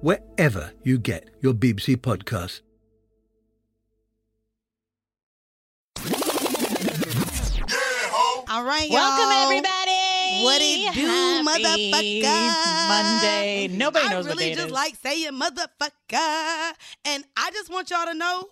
wherever you get your BBC podcasts. All right, Welcome y'all. everybody. What it do, Happy motherfucker? Monday. Nobody I knows what really day it just is. like saying motherfucker. And I just want y'all to know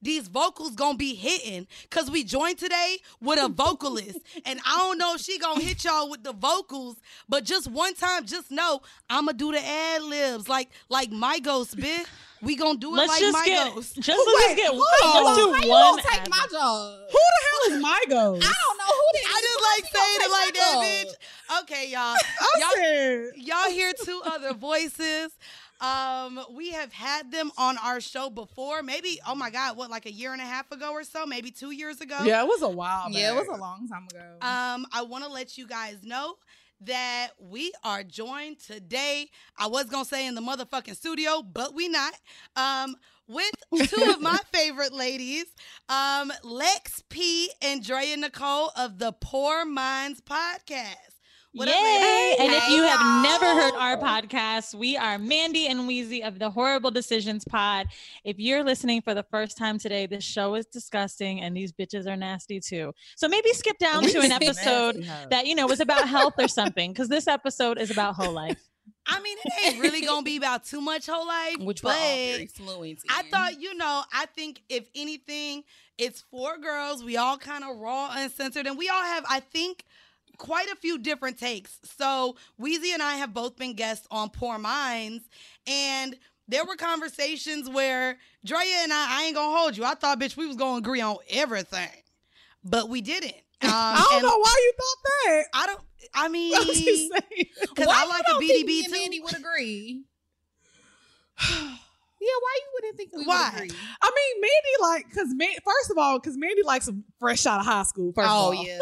these vocals gonna be hitting because we joined today with a vocalist. and I don't know if she gonna hit y'all with the vocals, but just one time, just know I'ma do the ad libs like like my ghost, bitch. We gonna do it Let's like just my get ghost. just let's just get hold let's on. do How you one. gonna take ad- my job? Who the hell is my ghost? I don't know who this I just like saying it like that, bitch. Okay, y'all. I'm y'all, scared. y'all hear two other voices. Um, we have had them on our show before. Maybe, oh my God, what, like a year and a half ago or so? Maybe two years ago. Yeah, it was a while. Yeah, it was a long time ago. Um, I want to let you guys know that we are joined today. I was gonna say in the motherfucking studio, but we not. Um, with two of my favorite ladies, um, Lex P and Drea Nicole of the Poor Minds Podcast. What Yay! up, ladies? and if you have y'all. never heard our podcast, we are Mandy and Wheezy of the Horrible Decisions Pod. If you're listening for the first time today, this show is disgusting and these bitches are nasty too. So maybe skip down to an episode that you know was about health or something, because this episode is about whole life. I mean, it ain't really gonna be about too much whole life, which we're but all very fluent I thought, you know, I think if anything, it's four girls. We all kind of raw, uncensored, and we all have, I think, quite a few different takes. So Wheezy and I have both been guests on Poor Minds, and there were conversations where Drea and I, I ain't gonna hold you. I thought, bitch, we was gonna agree on everything, but we didn't. Um, I don't know why you thought that. I don't. I mean, I'm just saying. because I like a BDB too. Mandy would agree. yeah, why you wouldn't think we Why? would agree? I mean, Mandy like because Man- first of all, because Mandy likes some fresh out of high school. First oh of all. yeah,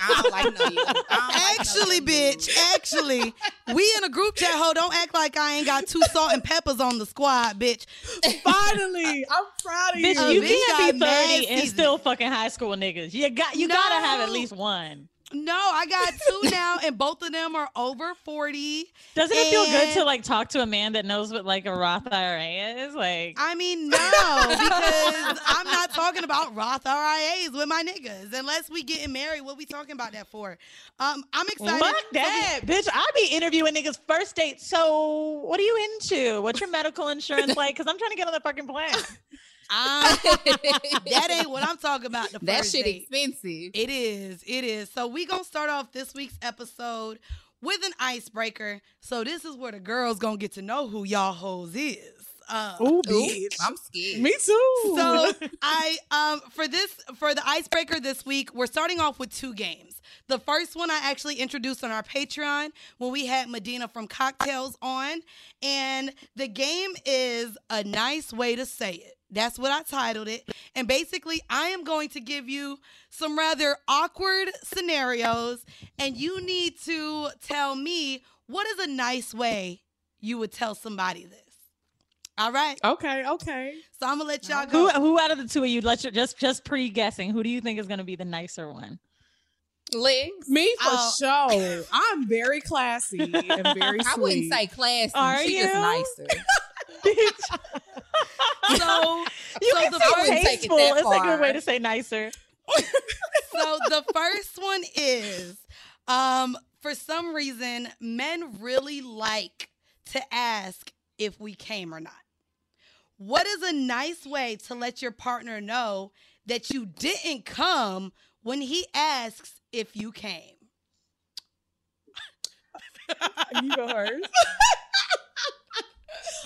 I don't like no you. I like no Actually, you. bitch, actually, we in a group chat. Ho, don't act like I ain't got two salt and peppers on the squad, bitch. Finally, I'm proud of Bitch, you. Uh, you bitch can't be 30 and seasoning. still fucking high school niggas. You got you gotta have at least one. No, I got two now, and both of them are over forty. Doesn't it feel good to like talk to a man that knows what like a Roth IRA is? Like I mean, no, because I'm not talking about Roth RIAs with my niggas. Unless we getting married, what we talking about that for? Um, I'm excited. Fuck that, bitch! I be interviewing niggas first date. So, what are you into? What's your medical insurance like? Because I'm trying to get on the fucking plan. Um, that ain't what I'm talking about. The that shit date. expensive. It is. It is. So we gonna start off this week's episode with an icebreaker. So this is where the girls gonna get to know who y'all hoes is. Uh, Ooh, bitch. I'm scared. Me too. so I um for this for the icebreaker this week, we're starting off with two games. The first one I actually introduced on our Patreon when we had Medina from Cocktails on, and the game is a nice way to say it. That's what I titled it. And basically, I am going to give you some rather awkward scenarios, and you need to tell me what is a nice way you would tell somebody this. All right. Okay, okay. So I'm gonna let y'all go. who who out of the two of you? Let's just just pre guessing. Who do you think is going to be the nicer one? Lex. Me for Oh. sure. I'm very classy and very sweet. I wouldn't say classy. Are she you? just nicer. So, You so can the say first, take it tasteful. that It's a good way to say nicer. so the first one is, um, for some reason, men really like to ask if we came or not. What is a nice way to let your partner know that you didn't come when he asks if you came? you go first.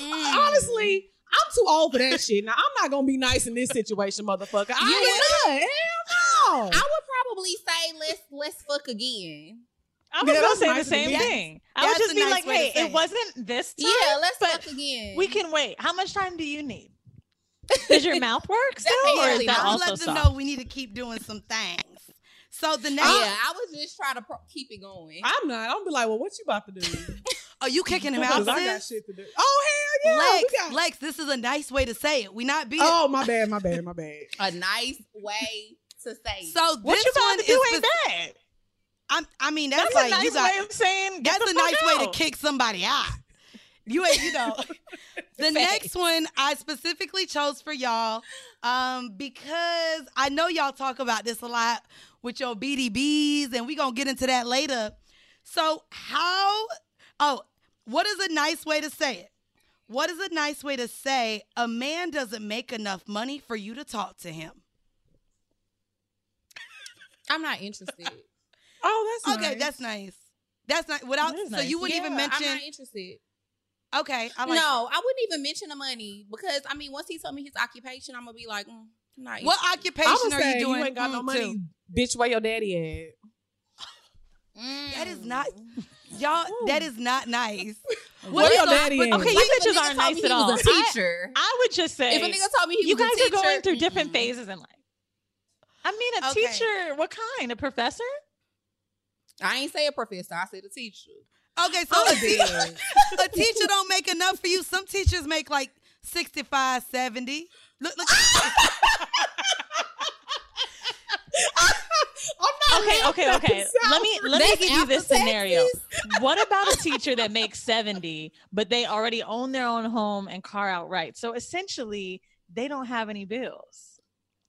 Mm. Honestly, I'm too old for that shit. Now I'm not gonna be nice in this situation, motherfucker. I You ain't not. Hell no. I would probably say let's let's fuck again. I was Yeah, gonna that's say nice the of same you. thing. I would That's just a be nice like, way to hey, say it it. wasn't this time. Yeah, let's but fuck again. We can wait. How much time do you need? Does your mouth work still, or is Definitely that. I'll also let them soft? know we need to keep doing some things. So the next, yeah, I was just trying to pro- keep it going. I'm not. I'm be like, well, what you about to do? oh, you kicking him out? I got shit to do. Oh hell yeah. Lex, got- Lex, this is a nice way to say it. We not being. Oh my bad, my bad, my bad. A nice way to say. it. So What this you one to is do spec- ain't bad. I'm, I mean, that's, That's, like a nice you got. way of saying. Get that's the a nice fuck way to kick somebody out. You ain't, you know. the next one I specifically chose for y'all, um, because I know y'all talk about this a lot with your BDBs, and we gonna get into that later. So how? Oh, what is a nice way to say it? What is a nice way to say a man doesn't make enough money for you to talk to him? I'm not interested. Oh, that's Okay, nice. that's nice. That's not without. That is So nice. you wouldn't even mention. I'm not interested. Okay, I like. no, I wouldn't even mention the money because I mean, once he told me his occupation, I'm gonna be like, mm, I'm not. What interested. occupation I'ma are say you doing? You ain't got no mm, money, to? bitch. Where your daddy at? That is Mm. not, y'all. That is not nice. Where is your the- daddy at? Okay, you Like, if a bitches nigga aren't told nice me at he all. was a teacher. I, I would just say if a nigga told me he you guys a are going through different mm-mm. phases in life. I mean, a Okay. teacher. What kind? A professor? I ain't say a professor. I said a teacher. Okay, so a, te- a teacher don't make enough for you. Some teachers make like 65, 70. Look, look. Okay, okay, okay. Let me let me give you this after scenario. What about a teacher that makes 70, but they already own their own home and car outright? So essentially, they don't have any bills.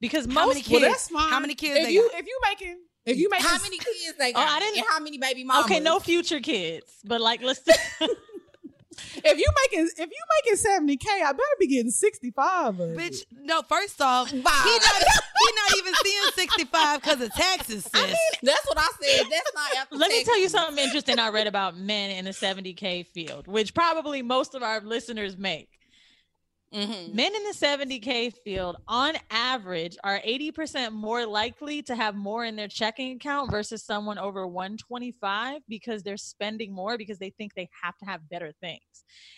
Because How many most Well, kids? that's. How many kids If they you got? if you making if you making how many kids they got? Oh. I didn't- And how many baby mamas? Okay, no future kids, but like let's if you making if you making seventy k, I better be getting sixty five. Bitch, no, first off, he Wow. not, he not even seeing 65 because of taxes, sis. That's what I said. That's not after Let me tell you something interesting I read about men in the 70K field, which probably most of our listeners make. Mhm. Men in the 70K field, on average, are 80% more likely to have more in their checking account versus someone over 125 because they're spending more because they think they have to have better things.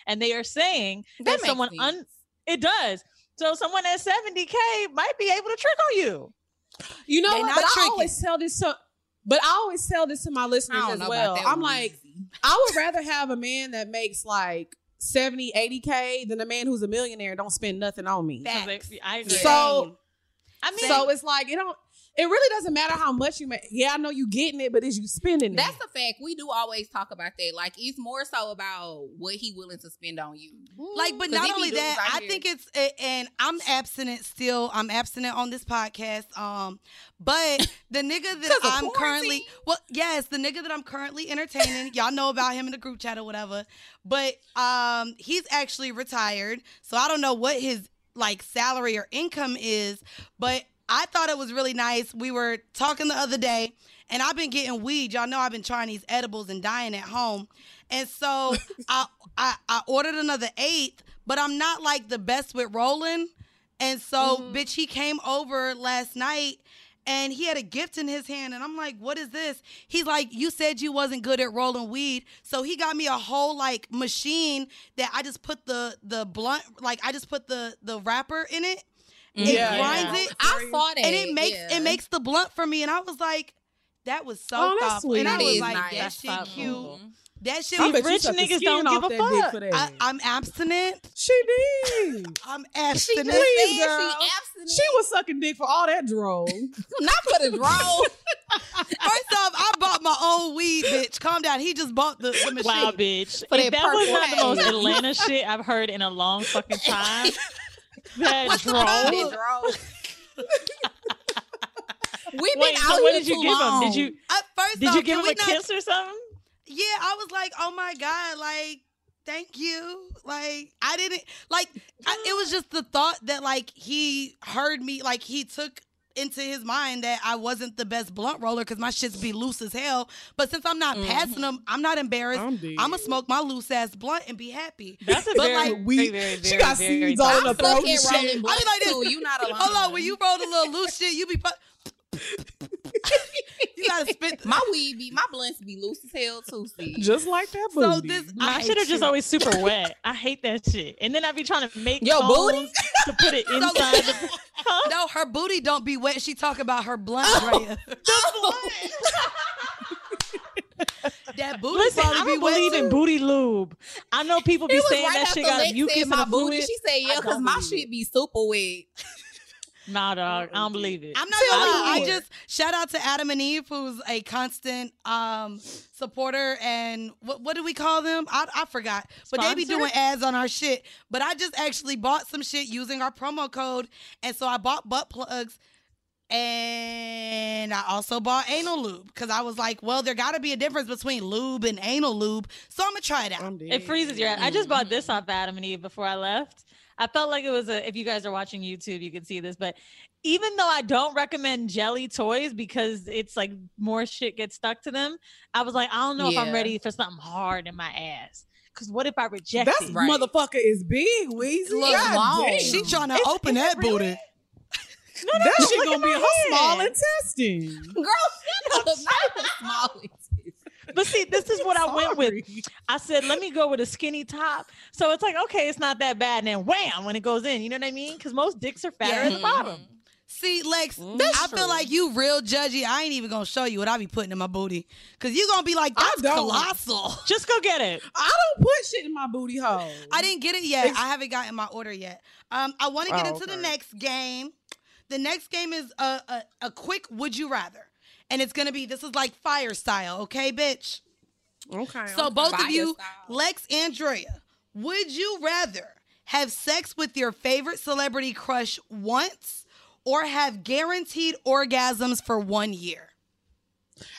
And they are saying that, That someone, un- it does. So someone at 70K might be able to trick on you. You know They what? But I always tell this to but I always tell this to my listeners as well. I'm like, Weezy. I would rather have a man that makes like 70, 80K than a man who's a millionaire don't spend nothing on me. 'Cause they- Facts. I agree. So I mean, so it's like it don't it really doesn't matter how much you make. Yeah, I know you getting it, but is you spending it? That's the fact. We do always talk about that. Like it's more so about what he willing to spend on you. Like, but not only that, out I here- think it's and I'm abstinent still. I'm abstinent on this podcast. Um, but the nigga that I'm currently well, yes, the nigga that I'm currently entertaining, y'all know about him in the group chat or whatever. But um, he's actually retired, so I don't know what his like salary or income is. But I thought it was really nice. We were talking the other day, and I've been getting weed. Y'all know I've been trying these edibles and dying at home. And so I, I I ordered another eighth, but I'm not like the best with rolling. And so, mm-hmm. bitch, he came over last night and he had a gift in his hand. And I'm like, what is this? He's like, you said you wasn't good at rolling weed. So he got me a whole like machine that I just put the the blunt, like I just put the the wrapper in it. It Yeah, grinds yeah. it. I saw that, And it makes yeah. it makes the blunt for me. And I was like, that was so Oh, that's thoughtful. And I was That is like, nice. that That's shit thoughtful. cute. Mm-hmm. That shit I was rich niggas don't give a fuck. I, I'm abstinent. She did. I'm abstinent. just Please, girl. she abstinent. She was sucking dick for all that drone. not for the draw. First off, I bought my own weed, bitch. Calm down. He just bought the, the machine. Wow, bitch. For If that that was not the most. Atlanta shit I've heard in a long fucking time. That What's the problem? We've been Wait, out so here what did you too give him? long. Uh, did you At first did off, you give can him we a not- kiss or something? Yeah, I was like, oh my god, like thank you. Like I didn't like. I, it was just the thought that like he heard me, like he took into his mind that I wasn't the best blunt roller because my shits be loose as hell. But since I'm not Mm-hmm. passing them, I'm not embarrassed. I'm I'm, gonna smoke my loose ass blunt and be happy. That's a But, very, like, very, we- very, she very, got very seeds all in toxic- her throat. Fuck and it, shit. rolling I be like this. too. You not alone. Hold on, when you roll a little loose shit, you be. Pu- you gotta spit. my weed be my blunts be loose as hell too. See, Just like that booty. So this, I My hate shit are just always super wet. I hate that shit. And then I be trying to make your booty? to put it inside the huh? No, her booty don't be wet. She talk about her blunt, Drea. Oh, that booty Listen, probably I be don't wet believe in too. booty lube. I know people be saying right that shit got Lex mucus said in my the booty. She said yeah, because my shit be super wet. Nah, dog, I don't believe it. I'm not gonna lie. I just shout out to Adam and Eve, who's a constant um supporter and what what do we call them? I, I forgot. But they be doing ads on our shit. But I just actually bought some shit using our promo code, and so I bought butt plugs. And I also bought anal lube because I was like, well, there got to be a difference between lube and anal lube. So I'm going to try it out. It freezes your ass. I just bought this off Adam and Eve before I left. I felt like it was a. If you guys are watching YouTube, you can see this. But even though I don't recommend jelly toys because it's like more shit gets stuck to them, I was like, I don't know if I'm ready for something hard in my ass. Because what if I reject That it? Right. motherfucker is big, Weezy. Look God long. damn. She trying to It's- open is it that booty. No, no, that no, shit gonna be my in her small hand. intestine. Girl, shut up. Not even small. But see, this is what I went with. I said, let me go with a skinny top. So it's like, okay, it's not that bad. And then wham, when it goes in, you know what I mean? Because most dicks are fatter at the bottom. See, Lex, That's I feel like you real judgy. I ain't even gonna show you what I be putting in my booty. Cause you gonna be like, that's colossal. Just go get it. I don't put shit in my booty hole. I didn't get it yet. I haven't gotten my order yet. Um, I want to get Oh, into the next game. The next game is a, a a quick would you rather, and it's gonna be this is like fire style, okay, bitch. Okay. So okay. both of you, style. Lex and Drea, would you rather have sex with your favorite celebrity crush once, or have guaranteed orgasms for one year?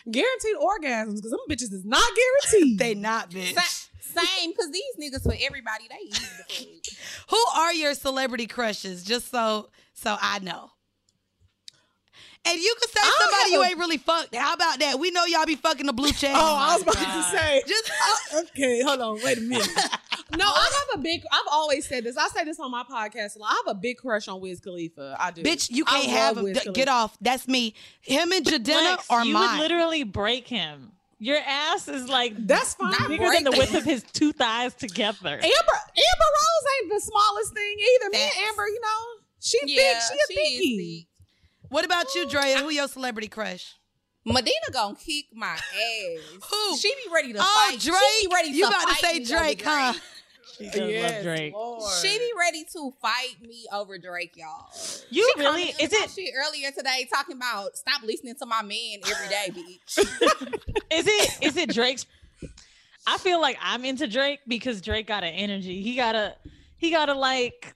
guaranteed orgasms because them bitches is not guaranteed. They not bitch. Sa- Same, because these niggas for everybody, they easy to. Who are your celebrity crushes? Just so so I know. And you could say I somebody you a- ain't really fucked. How about that? We know y'all be fucking the blue check. oh, I was about God. to say. Just Okay, hold on. Wait a minute. no, I have a big. I've always said this. I say this on my podcast. I have a big crush on Wiz Khalifa. I do. bitch, you can't have him. D- Get off. That's me. Him and Jadena Lex, are you mine. would literally break him. Your ass is like That's fine. Not bigger than the width of his two thighs together. Amber Amber Rose ain't the smallest thing either. Me Facts. and Amber, you know, she Yeah, thick. She a she is thickie. What about you, Drea? Who your celebrity crush? Medina gonna kick my ass. Who? She be ready to Oh, fight. Drake. She be ready to you about to say me over Drake, huh? She does love Drake. Lord. She be ready to fight me over Drake, y'all. You she really? Is it? She earlier today talking about stop listening to my man every day, bitch. Is it? Is it Drake's? I feel like I'm into Drake because Drake got an energy. He got a. He got a like.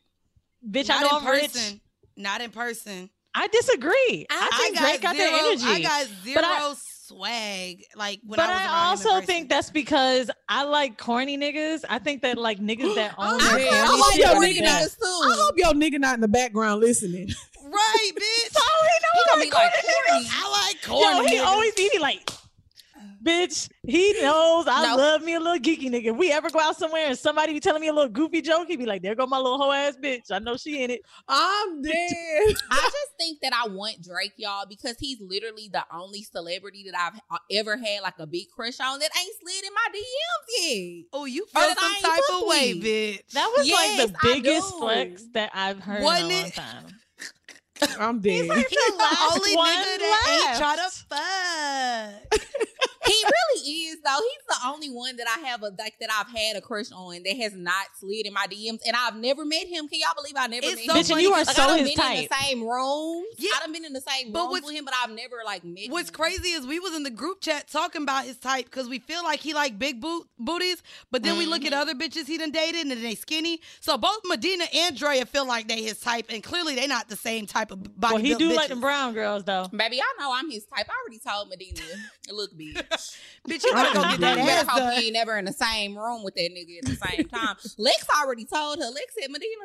Bitch, I Not know in I'm rich. person. Not in person. I disagree. I, think Drake got zero, the energy. I got zero But I- swag. Like when but I was I, around him in also person. think that's because I like corny niggas. I think that like niggas that oh own I their hope corny your shit are nigga best. niggas I too. hope your nigga not in the background listening. right, bitch. Oh, he He knows gonna be like corny. I like Yo, he niggas. always be like, bitch, he knows I No. love me a little geeky nigga. If we ever go out somewhere and somebody be telling me a little goofy joke, he be like, there go my little hoe ass bitch. I know she in it. I'm dead. I just think that I want Drake, y'all, because he's literally the only celebrity that I've ever had like a big crush on that ain't slid in my DMs yet. Oh, you feel that some type of way, with. bitch. That was like the biggest flex that I've heard Wasn't in a long it? time. I'm dead. He's, like He's the last only one nigga that ain't try to fuck. he really is though. He's the only one that I have a like that I've had a crush on that has not slid in my DMs, and I've never met him. Can y'all believe I never It's met so him? Bitch, and you are like, so I done his been in type. the same room. Yeah. I done been in the same But rooms what's- with him, but I've never like met. What's him. crazy is we was in the group chat talking about his type because we feel like he like big boot booties, but then we look at Mhm. other bitches he done dated and they skinny. So both Medina and Drea feel like they his type, and clearly they not the same type of body. Well, he do bitches. like them brown girls though. Baby, I know I'm his type. I already told Medina. Look, bitch. Bitch, you gotta go get that You ass hope done. you ain't never in the same room with that nigga at the same time. Lex already told her. Lex said, Medina,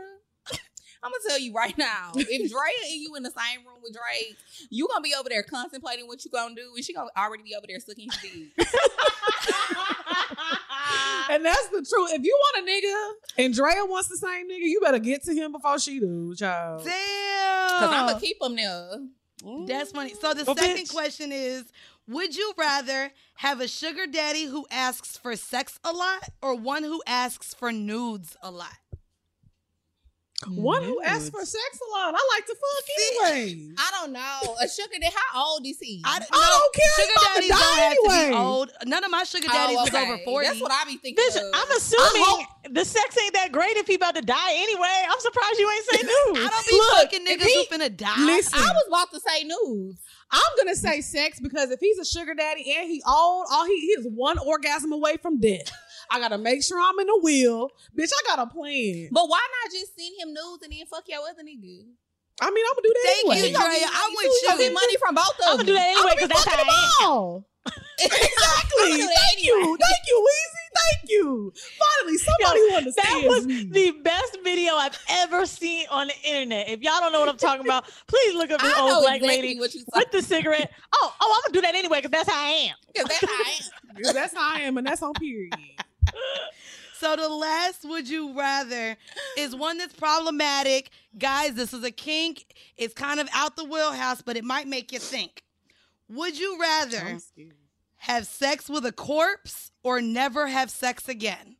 I'm gonna tell you right now. If Drea and you in the same room with Drake, you gonna be over there contemplating what you gonna do, and she gonna already be over there sucking his dick. And that's the truth. If you want a nigga and Drea wants the same nigga, you better get to him before she do, child. Damn. Cause I'm gonna keep him there. That's funny. So the Well, second bitch. question is Would you rather have a sugar daddy who asks for sex a lot or one who asks for nudes a lot? One who asks for sex a lot. I like to fuck anyway. I don't know. A sugar daddy, how old is he? I, I don't care. Sugar He's about to don't have to be anyway. old. None of my sugar Oh, daddies was over 40. That's what I be thinking. Bitch, of. I'm assuming the sex ain't that great if he about to die anyway. I'm surprised you ain't say news. I don't be Look, fucking niggas he- who finna die. Listen, I was about to say news. I'm gonna say sex because if he's a sugar daddy and he old, all he, he is one orgasm away from death. I gotta make sure I'm in the wheel, bitch. I got a plan. But why not just send him nudes and then fuck your other nigga? I mean, I'm gonna do that Thank anyway. you, Drea. I'm with You gonna you. get money from both of them. I'm gonna do that anyway because that's be how I am. Exactly. I'm gonna do that Thank you. Thank you, Weezy. Thank you. Finally, somebody who That was me. the best video I've ever seen on the internet. If y'all don't know what I'm talking about, please look up this I old black exactly lady with the cigarette. Oh, oh, I'm gonna do that anyway because that's how I am. Because that's how I am. That's how I am, and that's on period. So the last would you rather is one that's problematic. Guys, this is a kink. It's kind of out the wheelhouse, but it might make you think. Would you rather have sex with a corpse or never have sex again?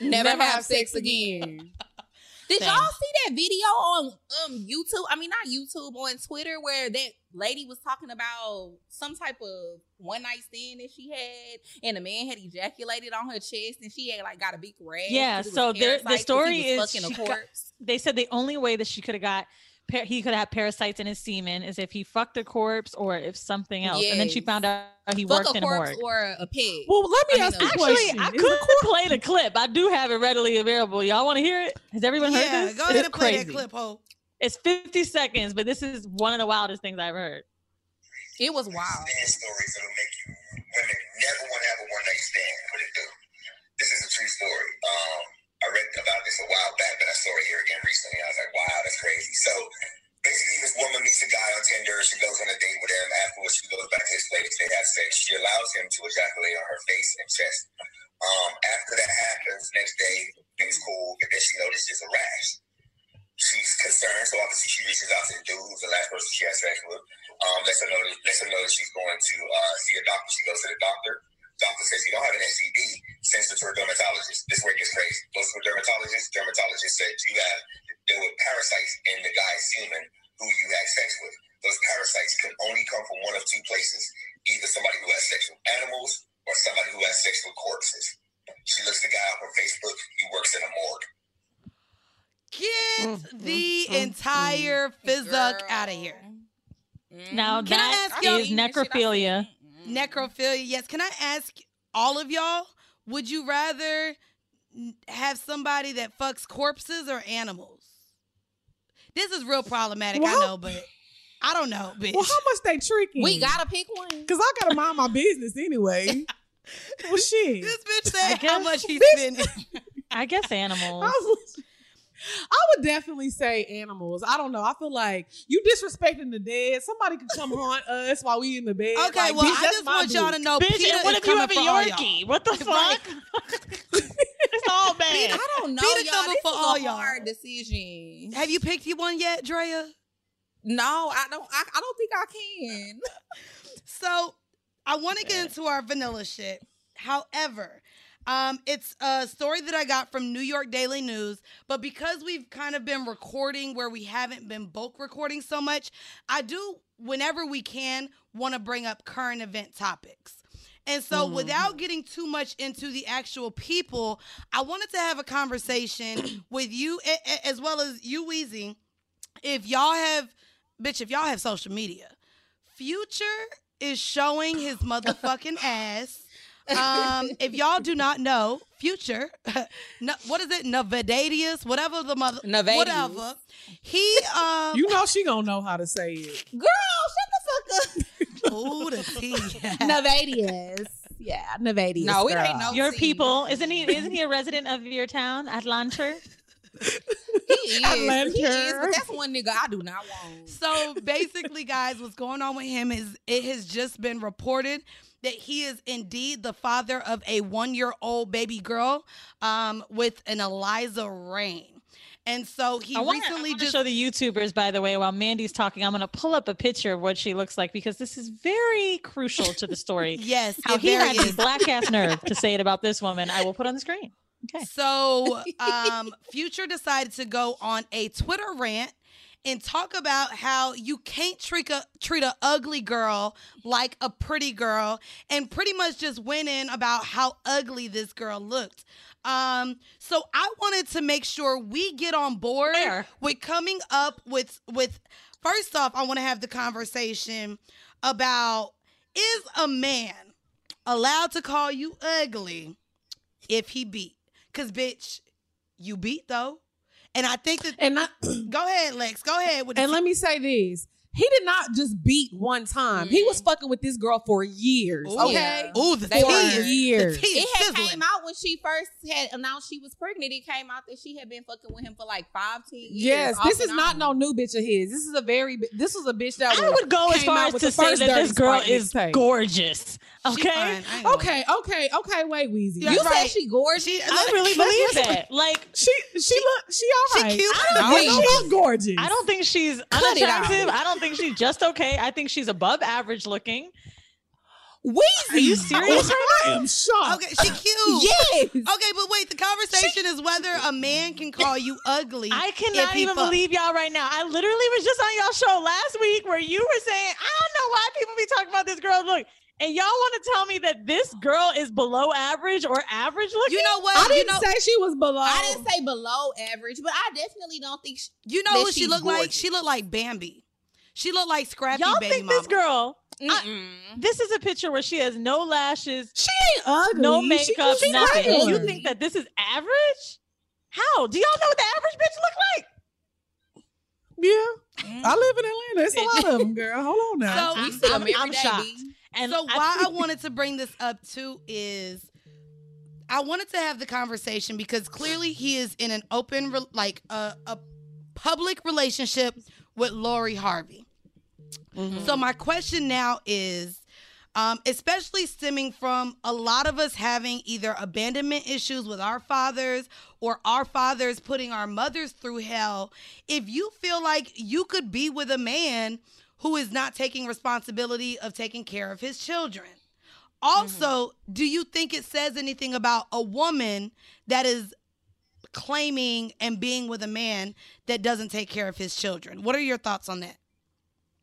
Never, have, sex, again. Did Same. y'all see that video on um YouTube? I mean, not YouTube, on Twitter, where that lady was talking about some type of one night stand that she had, and a man had ejaculated on her chest, and she had like got a big rash. Yeah, so there- the story is fucking she a got- They said the only way that she could have got par- he could have parasites in his semen is if he fucked a corpse or if something else. And then she found out he Fuck worked a in a corpse morgue. or a pig. Well, let me I mean, ask you a Actually, Actually, question. I could the play the clip. I do have it readily available. Y'all want to hear it? Has everyone yeah, heard this? go ahead It's and play crazy. that clip, Ho. It's 50 seconds, but this is one of the wildest things I've heard. It was wild. stand stories that'll make you women never want to have a one night stand. What it do? This is a true story. Um, I read about this a while back, but I saw it here again recently. I was like, wow, that's crazy. So basically, this woman meets a guy on Tinder. She goes on a date with him. Afterwards, she goes back to his place. They have sex. She allows him to ejaculate on her face and chest. Um, after that happens, next day, things cool, but then she notices a rash. She's concerned, so obviously she reaches out to the dude who's the last person she has sex with. Um, lets her know that, lets her know that she's going to uh, see a doctor. She goes to the doctor. Doctor says you don't have an STD. Sends her to a dermatologist. This work is where it gets crazy. Goes to a dermatologist. Dermatologist said you have there were parasites in the guy's semen who you had sex with. Those parasites can only come from one of two places: either somebody who has sex with animals or somebody who has sex with corpses. She looks the guy up on Facebook. He works in a morgue. Get mm-hmm. the mm-hmm. entire fizzuck out of here. Now Can I that ask y'all- is necrophilia. Necrophilia, yes. Can I ask all of y'all, would you rather have somebody that fucks corpses or animals? This is real problematic, I Well, how- know, but I don't know, bitch. Well, how much they tricking? We gotta pick one. Cause I gotta mind my business anyway. well, shit. this bitch said how much he's Bitch- spending. I guess animals. I would- definitely say animals. I don't know. I feel like you disrespecting the dead. Somebody could come haunt us while we in the bed. Okay, Like, well, bitch, I just my want y'all to know Bitch, Peter and what is if you have a for all y'all. Yorkie? What the Right. fuck? it's all bad. I don't know, Peter y'all. coming This for is all a y'all. hard decision. Have you picked you one yet, Drea? No, I don't. I, I don't think I can. So I want to get into our vanilla shit. However, um, it's a story that I got from New York Daily News, but because we've kind of been recording where we haven't been bulk recording so much, I do, whenever we can, want to bring up current event topics. And so, Mhm. without getting too much into the actual people, I wanted to have a conversation with you as well as you, Weezy. If y'all have, bitch, if y'all have social media, Future is showing his motherfucking ass. Um, if y'all do not know, Future, no, what is it, Navadadius, whatever the mother, Nayvadius. whatever. He, um, You know she gonna know how to say it. Girl, shut the fuck up. Ooh, the tea. Nayvadius. Yeah, Nayvadius. No, it girl. ain't no Your tea. people, isn't he? Isn't he a resident of your town, Atlanta? He is. He Atlanta. is, but that's one nigga I do not want. So basically, guys, what's going on with him is it has just been reported that he is indeed the father of a one-year-old baby girl um, with an Eliza Reign. And so he I wanna, recently I just show the YouTubers, by the way, while Mandy's talking. I'm going to pull up a picture of what she looks like because this is very crucial to the story. yes, How it he very had the black ass nerve to say it about this woman. I will put on the screen. Okay. So, um, Future decided to go on a Twitter rant and talk about how you can't treat a treat a ugly girl like a pretty girl, and pretty much just went in about how ugly this girl looked. Um, so I wanted to make sure we get on board Fair. with coming up with with. First off, I want to have the conversation about is a man allowed to call you ugly if he beat? Cause bitch, you beat though. And I think that And I, go ahead, Lex. Go ahead with and let me say this. He did not just beat one time. He was mm-hmm. fucking with this girl for years. Ooh. Okay. Ooh, the They tea For were. is- years. The tea It is had sizzling. came out when she first had announced she was pregnant. It came out that she had been fucking with him for like five, ten years. Yes, this is not on. no new bitch of his. This is a very this was a bitch that I would go as far as to the say that this girl is mixtape. gorgeous. Okay. fine. I ain't gonna- Okay, okay, okay. Wait, Weezy. Yeah, You right. said she gorgeous. She, I really believe that. Like, She she look she all She right. cute. I don't No, think she- she's gorgeous. I don't think she's Cut unattractive. I don't think she's just okay. I think she's above average looking. Weezy. Are you serious right I am shocked. Okay, she cute. Yes. Okay, but wait, the conversation is whether a man can call you ugly. I if cannot even fuck. believe y'all right now. I literally was just on y'all show last week where you were saying, I don't know why people be talking about this girl look. And y'all want to tell me that this girl is below average or average looking? You know what? I didn't know, say she was below. I didn't say below average, but I definitely don't think she, you know what who she she's looked like? She looked like Bambi. She looked like Scrappy y'all baby think mama. this girl, Mm-mm. this is a picture where she has no lashes, She ain't ugly. no She- makeup, she's nothing. And you think that this is average? How? Do y'all know what the average bitch look like? Yeah, mm-hmm. I live in Atlanta. It's a lot of them, girl. Hold on now. So- We see them I'm- I'm shocked. And so I why I wanted to bring this up too is I wanted to have the conversation because clearly he is in an open re- like a, a public relationship with Lori Harvey. So my question now is um, especially stemming from a lot of us having either abandonment issues with our fathers or our fathers putting our mothers through hell. If you feel like you could be with a man who is not taking responsibility of taking care of his children. Also, do you think it says anything about a woman that is claiming and being with a man that doesn't take care of his children? What are your thoughts on that?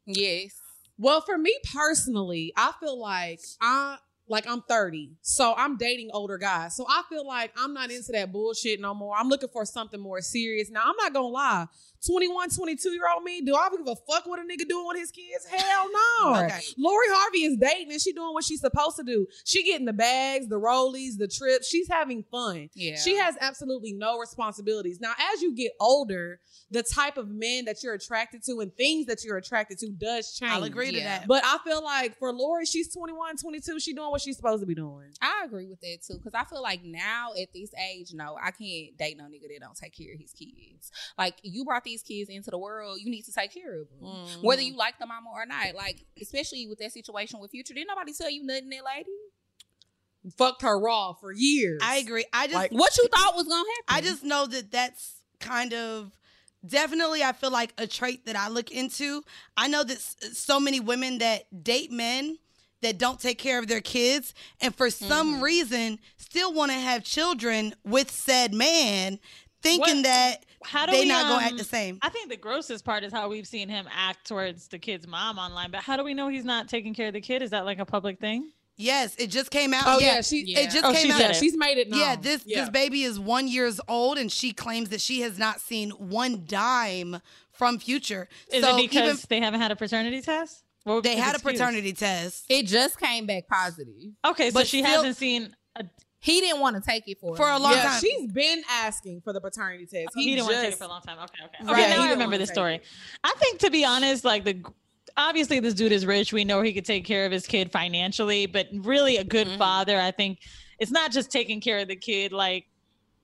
Yes. Well, for me personally, I feel like I like I'm 30. So I'm dating older guys. So I feel like I'm not into that bullshit no more. I'm looking for something more serious. Now, I'm not to lie. 21, 22 year old me, do I give a fuck what a nigga doing with his kids? Hell no. Okay. Lori Harvey is dating and she doing what she's supposed to do. She getting the bags, the rollies, the trips. She's having fun. Yeah. She has absolutely no responsibilities. Now, as you get older, the type of men that you're attracted to and things that you're attracted to does change. I'll agree to Yeah. that. But I feel like for Lori, she's 21, 22. She doing what she's supposed to be doing. I agree with that too, because I feel like now at this age, no, I can't date no nigga that don't take care of his kids. Like you brought these kids into the world, you need to take care of them, Mm-hmm. whether you like the mama or not. Like especially with that situation with Future, didn't nobody tell you nothing, that lady. Fucked her raw for years. I agree. I just Like- What you thought was gonna happen? I just know that that's kind of definitely I feel like a trait that I look into. I know that so many women that date men that don't take care of their kids and for some Mm-hmm. reason still want to have children with said man thinking What- that How do they we, not going to um, act the same. I think the grossest part is how we've seen him act towards the kid's mom online. But how do we know he's not taking care of the kid? Is that like a public thing? Yes, it just came out. Oh, yeah, yeah, she- it just Oh, came she out. it. She's made it Yeah, this Yeah. this baby is one years old, and she claims that she has not seen one dime from Future. Is so it because even they haven't had a paternity test? They be his had a paternity test It just came back positive. Okay, so But she still- hasn't seen. A, He didn't want to take it for for a long yeah, time. she's been asking for the paternity test. he, didn't want to take it for a long time. Okay, okay. Right. Okay, He now I remember wanna this story. it. I think, to be honest, like the obviously this dude is rich. We know he could take care of his kid financially, but really a good mm-hmm. father. I think it's not just taking care of the kid. Like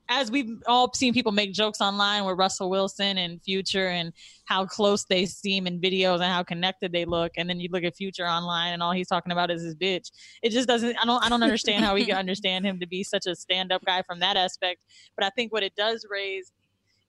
as we've all seen people make jokes online with Russell Wilson and Future and how close they seem in videos and how connected they look, and then you look at Future online and all he's talking about is his bitch. It just doesn't. I don't. I don't understand how we can understand him to be such a stand-up guy from that aspect. But I think what it does raise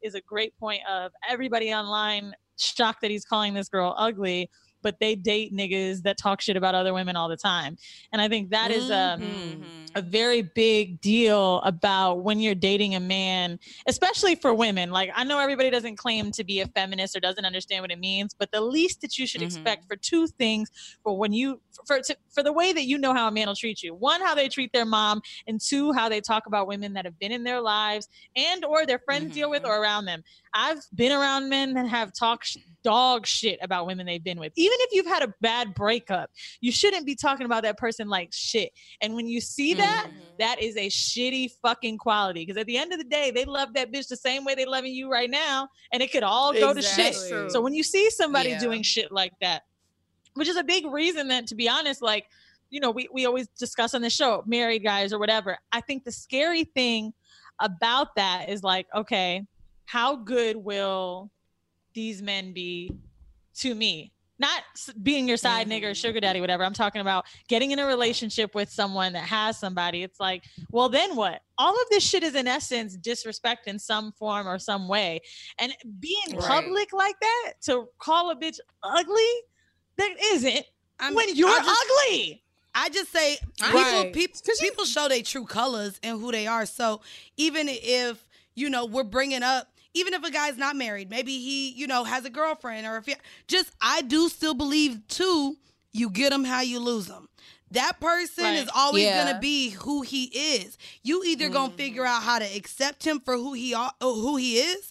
is a great point of everybody online shocked that he's calling this girl ugly but they date niggas that talk shit about other women all the time and i think that is um, Mm-hmm. A very big deal about when you're dating a man, especially for women. Like, I know everybody doesn't claim to be a feminist or doesn't understand what it means, but the least that you should mm-hmm. expect for two things for when you, for, to, for the way that you know how a man will treat you one, how they treat their mom, and two, how they talk about women that have been in their lives and or their friends deal with mm-hmm. or around them. I've been around men that have talked dog shit about women they've been with. Even if you've had a bad breakup, you shouldn't be talking about that person like shit. And when you see that, mm-hmm. that is a shitty fucking quality. Because at the end of the day, they love that bitch the same way they loving you right now, and it could all go to shit. So when you see somebody Yeah. doing shit like that, which is a big reason that, to be honest, like you know, we we always discuss on the show, married guys or whatever. I think the scary thing about that is like, okay, how good will these men be to me? Not being your side nigga or mm-hmm. sugar daddy, whatever. I'm talking about getting in a relationship with someone that has somebody. It's like, well, then what? All of this shit is in essence disrespect in some form or some way. And being Right. public like that to call a bitch ugly, that isn't I mean, when you're just- ugly. I just say people Right. people people show their true colors and who they are. So even if you know we're bringing up, even if a guy's not married, maybe he you know has a girlfriend or if just I do still believe too. You get him how you lose him. That person Right. is always Yeah. gonna be who he is. You either gonna mm-hmm. figure out how to accept him for who he uh, who he is,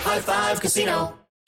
High Five Casino.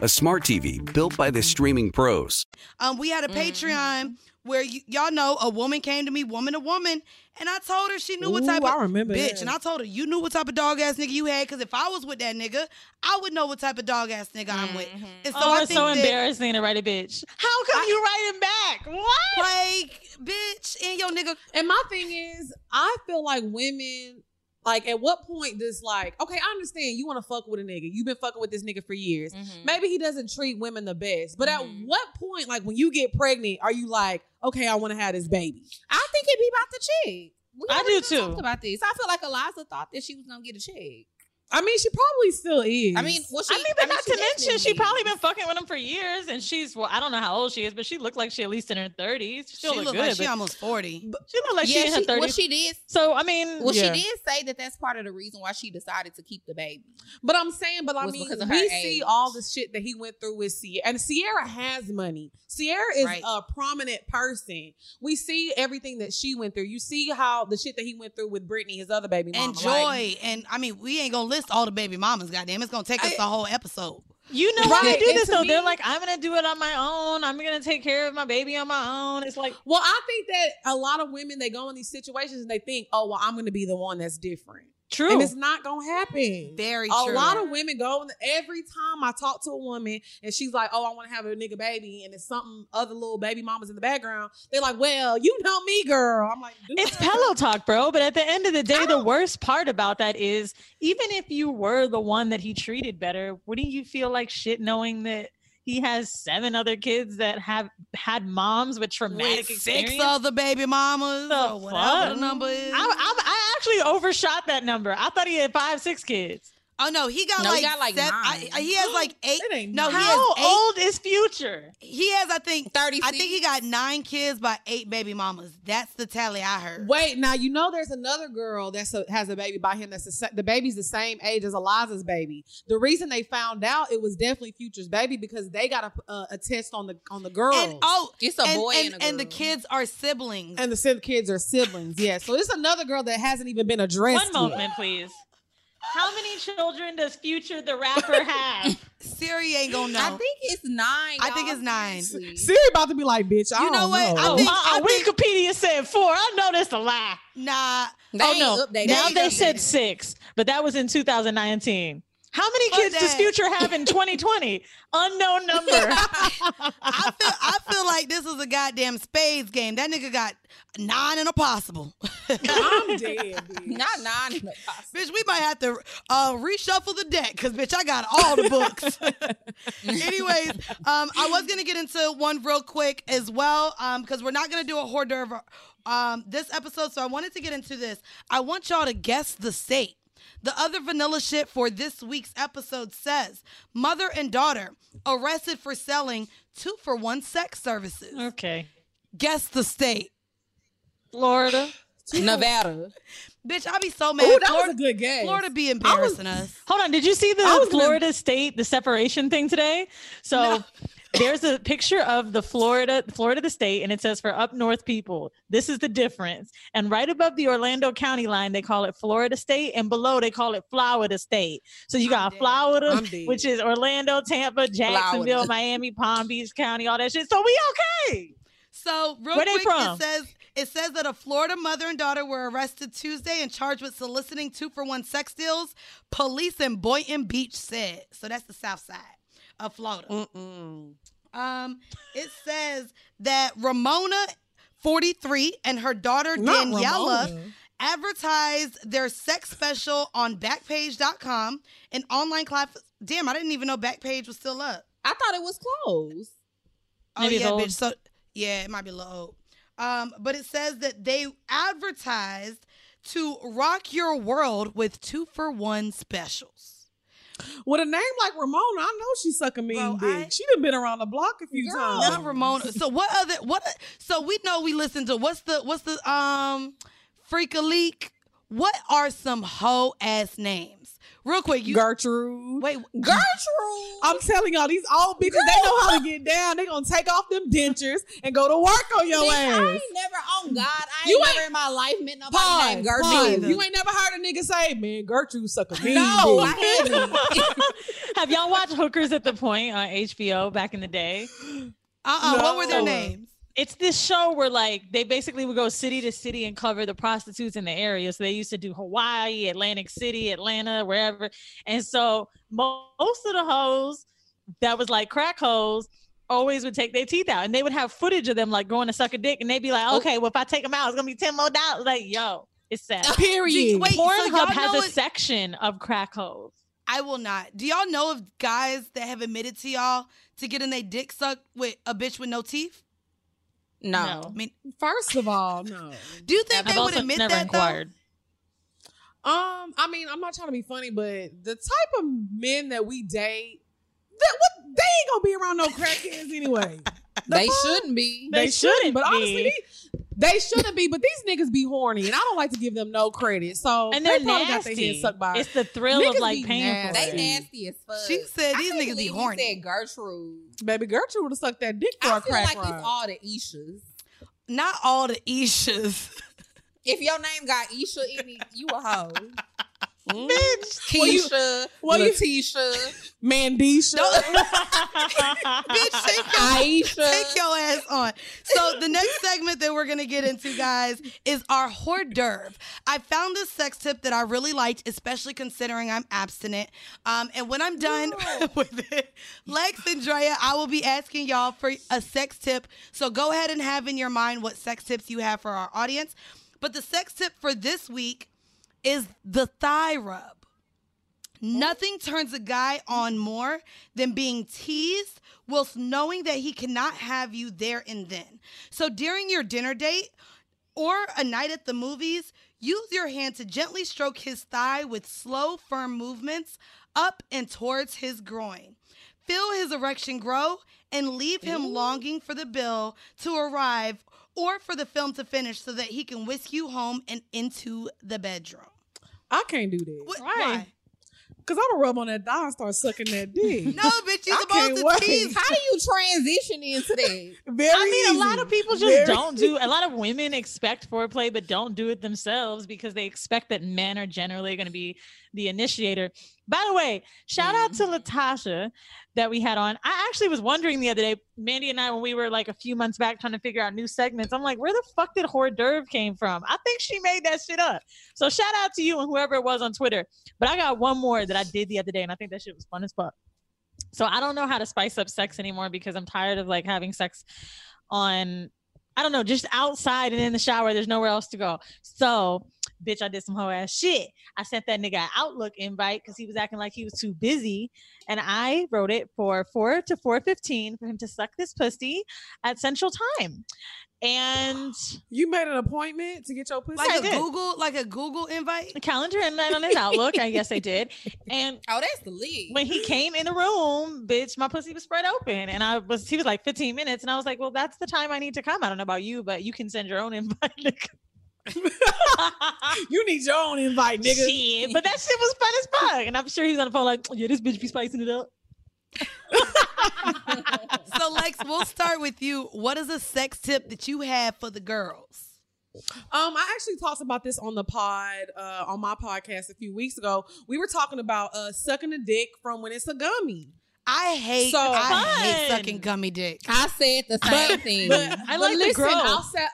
a smart TV built by the streaming pros. Um, we had a Patreon where y- y'all know a woman came to me, woman to woman, and I told her she knew what Ooh, type of I remember bitch, that. and I told her you knew what type of dog ass nigga you had, because if I was with that nigga, I would know what type of dog ass nigga I'm with. And so oh, I it's think so that, embarrassing to write a bitch. How come you write him back? What? like, bitch, and your nigga. And my thing is, I feel like women, like, at what point does like, okay, I understand you want to fuck with a nigga. You've been fucking with this nigga for years. Mm-hmm. Maybe he doesn't treat women the best, but at mm-hmm. what point, like, when you get pregnant, are you like, okay, I want to have this baby? I think it'd be about the chick. We I do too. Talked about this. I feel like Eliza thought that she was gonna get a check. I mean, she probably still is. I mean, well, she, I mean, but I mean, not she to mention, she probably been fucking with him for years, and she's well, I don't know how old she is, but she looked like she at least in her thirties. She still She look look good. like she almost forty. she looked like yeah, she in her she, well, she did. so I mean, Well, yeah. she did say that that's part of the reason why she decided to keep the baby. But I'm saying, but I mean, because we age. see all the shit that he went through with Ciara, and Ciara has money. Ciara is Right. a prominent person. We see everything that she went through. You see how the shit that he went through with Brittany, his other baby mama. And like- Joy, and I mean, we ain't gonna list all the baby mamas. Goddamn, it's gonna take us I- a whole episode. You know why they Right, do and this to though? me- They're like, I'm gonna do it on my own. I'm gonna take care of my baby on my own. It's like, Well, I think that a lot of women they go in these situations and they think, "Oh, well, I'm going to be the one that's different." True. And it's not gonna happen. Very a true. A lot of women go every time I talk to a woman and she's like, "Oh, I want to have a nigga baby," and it's something other little baby mamas in the background. They're like, "Well, you know me, girl." I'm like, "Do it's that." pillow talk, bro. But at the end of the day, the worst part about that is even if you were the one that he treated better, wouldn't you feel like shit knowing that he has seven other kids that have had moms with traumatic With experience? six other baby mamas The or whatever fuck? the number is. I, I, I actually overshot that number. I thought he had five, six kids. Oh no, he got No, like he got, like, seven- nine. I- he has like eight. It ain't No, he nine. has How eight. old is Future? He has, I think, 36. I think he got nine kids by eight baby mamas. That's the tally I heard. Wait, now you know there's another girl that's a, has a baby by him. That's the, sa- the baby's the same age as Eliza's baby. The reason they found out it was definitely Future's baby because they got a, a, a test on the on the girl. And oh, It's a and, boy and, and a and the kids are siblings. and the kids are siblings. Yeah, so it's another girl that hasn't even been addressed. One yet. moment, please. How many children does Future the rapper have? Siri ain't gonna know. I think it's nine. I think it's nine. seriously. Siri about to be like, bitch. I You know don't what? I know. oh, think- uh-uh, think- Wikipedia said four. I know that's a lie. nah. They oh no, updated. now They they said six, but that was in 2019. How many Fuck kids does. Future have in 2020? Unknown number. I feel I feel like this is a goddamn spades game. That nigga got nine and a possible. I'm dead. Bitch. Not nine. in the box. bitch, we might have to uh, reshuffle the deck because bitch, I got all the books. Anyways, um, I was gonna get into one real quick as well, um, because we're not gonna do a hors d'oeuvre um this episode. So I wanted to get into this. I want y'all to guess the state. The other vanilla shit for this week's episode says mother and daughter arrested for selling two for one sex services. okay. Guess the state. Florida. Nevada. Bitch, I be so mad. Ooh, that Florida, was a good guess. Florida be embarrassing us. Hold on. Did you see I the was gonna- Florida state, the separation thing today? So there's a picture of the Florida, Florida the state, and it says for up north people, this is the difference. And right above the Orlando County line, they call it Florida State, and below they call it Florida State. So you got. Florida, which is Orlando, Tampa, Jacksonville, Florida. Miami, Palm Beach County, all that shit. So we okay. So real Where quick, it says it says that a Florida mother and daughter were arrested Tuesday and charged with soliciting two for one sex deals. Police in Boynton Beach said. So that's the south side of Florida. Mm-mm. Um, it says that Ramona, 43, and her daughter Not Daniela Ramona. advertised their sex special on Backpage.com, an online class. Damn, I didn't even know Backpage was still up. I thought it was closed. Oh Maybe it's yeah, old. bitch. So yeah, it might be a little old. Um, but it says that they advertised to rock your world with two for one specials. With a name like Ramona, I know she's sucking me Bro, dick. I- she done been around the block a few Girl. times. Not Ramona. So what other what? So we know we listen to what's the what's the um freak a leak. What are some hoe ass names? Real quick, you Gertrude. wait. Gertrude. I'm telling y'all, these old bitches, they know how to get down. They gonna take off them dentures and go to work on your Bitch, I ain't never, on God, I You ain't ain't- never in my life met nobody Pause, named pause. Gertrude. You ain't never heard a nigga say, man, Gertrude suck a mean No, dick." I haven't. Have y'all watched Hookers at the Point on HBO back in the day? Uh uh What were their names? It's this show where like they basically would go city to city and cover the prostitutes in the area. So they used to do Hawaii, Atlantic City, Atlanta, wherever. And so most of the hoes that was like crack hoes always would take their teeth out and they would have footage of them like going to suck a dick and they'd be like, oh. okay, well if I take them out, it's gonna be 10 more dollars. Like, yo, it's sad. Period. Wait, so Pornhub y'all has a it- section of crack hoes. I will not. Do y'all know of guys that have admitted to y'all to getting their dick sucked with a bitch with no teeth? No. I mean, First of all, no. do you think I've they would admit never that inquired. Um, I mean, I'm not trying to be funny, but the type of men that we date, that what they ain't gonna be around no crackheads anyway. The They fuck? shouldn't be. They, They shouldn't, shouldn't but honestly, be. these- they shouldn't be. But these niggas be horny, and I don't like to give them no credit. So And they they're probably got their nasty. head sucked by. It's the thrill of like be paying for They it. nasty as fuck. She said these can't niggas be horny. Said Gertrude. Baby Gertrude would have sucked that dick for I a feel crack like ride. it's all the Ishas. Not all the Ishas. If your name got Isha in it, you a hoe. Bitch, Keisha, well, you- Letitia, Mandisha. Bitch, take your, Aisha. take your ass on. So the next segment that we're gonna get into, guys, is our hors d'oeuvre. I found this sex tip that I really liked, especially considering I'm abstinent. Um, and when I'm done with it, Lex and Drea, I will be asking y'all for a sex tip. So go ahead and have in your mind what sex tips you have for our audience. But the sex tip for this week is the thigh rub. Nothing turns a guy on more than being teased whilst knowing that he cannot have you there and then. So during your dinner date or a night at the movies, use your hand to gently stroke his thigh with slow, firm movements up and towards his groin. Feel his erection grow and leave him longing for the bill to arrive or for the film to finish so that he can whisk you home and into the bedroom. I can't do that. What, Right. Why? Cause I'm gonna rub on that thigh and start sucking that dick. No, bitch, you're supposed to wait. tease. How do you transition into that? Very I mean, a lot of people just Very don't do. A lot of women expect foreplay, but don't do it themselves because they expect that men are generally going to be the initiator. By the way, shout out to mm. Latasha that we had on. I actually was wondering the other day, Mandy and I, when we were like a few months back trying to figure out new segments, I'm like, where the fuck did hors d'oeuvre came from? I think she made that shit up. So shout out to you and whoever it was on Twitter. But I got one more that I did the other day, and I think that shit was fun as fuck. So I don't know how to spice up sex anymore because I'm tired of like having sex on I don't know, just outside and in the shower. There's nowhere else to go. So, bitch, I did some whole ass shit. I sent that nigga an Outlook invite because he was acting like he was too busy, and I wrote it for four to four fifteen for him to suck this pussy at Central Time. And You made an appointment to get your pussy. Like I a did. Google, like a Google invite. a calendar invite on his Outlook. I guess I did. And Oh, that's the lead. when he came in the room, bitch, my pussy was spread open. And I was, he was like 15 minutes. And I was like, well, that's the time I need to come. I don't know about you, but you can send your own invite. you need your own invite, nigga. Shit, but that shit was fun as fuck. And I'm sure he was on the phone like, yeah, this bitch be spicing it up. So, Lex, we'll start with you. What is a sex tip that you have for the girls? Um, I actually talked about this on the pod, uh, on my podcast a few weeks ago. We were talking about uh sucking a dick from when it's a gummy. I hate, So- I hate sucking gummy dick. I said the same thing. But I like the listen, growth. I'll say,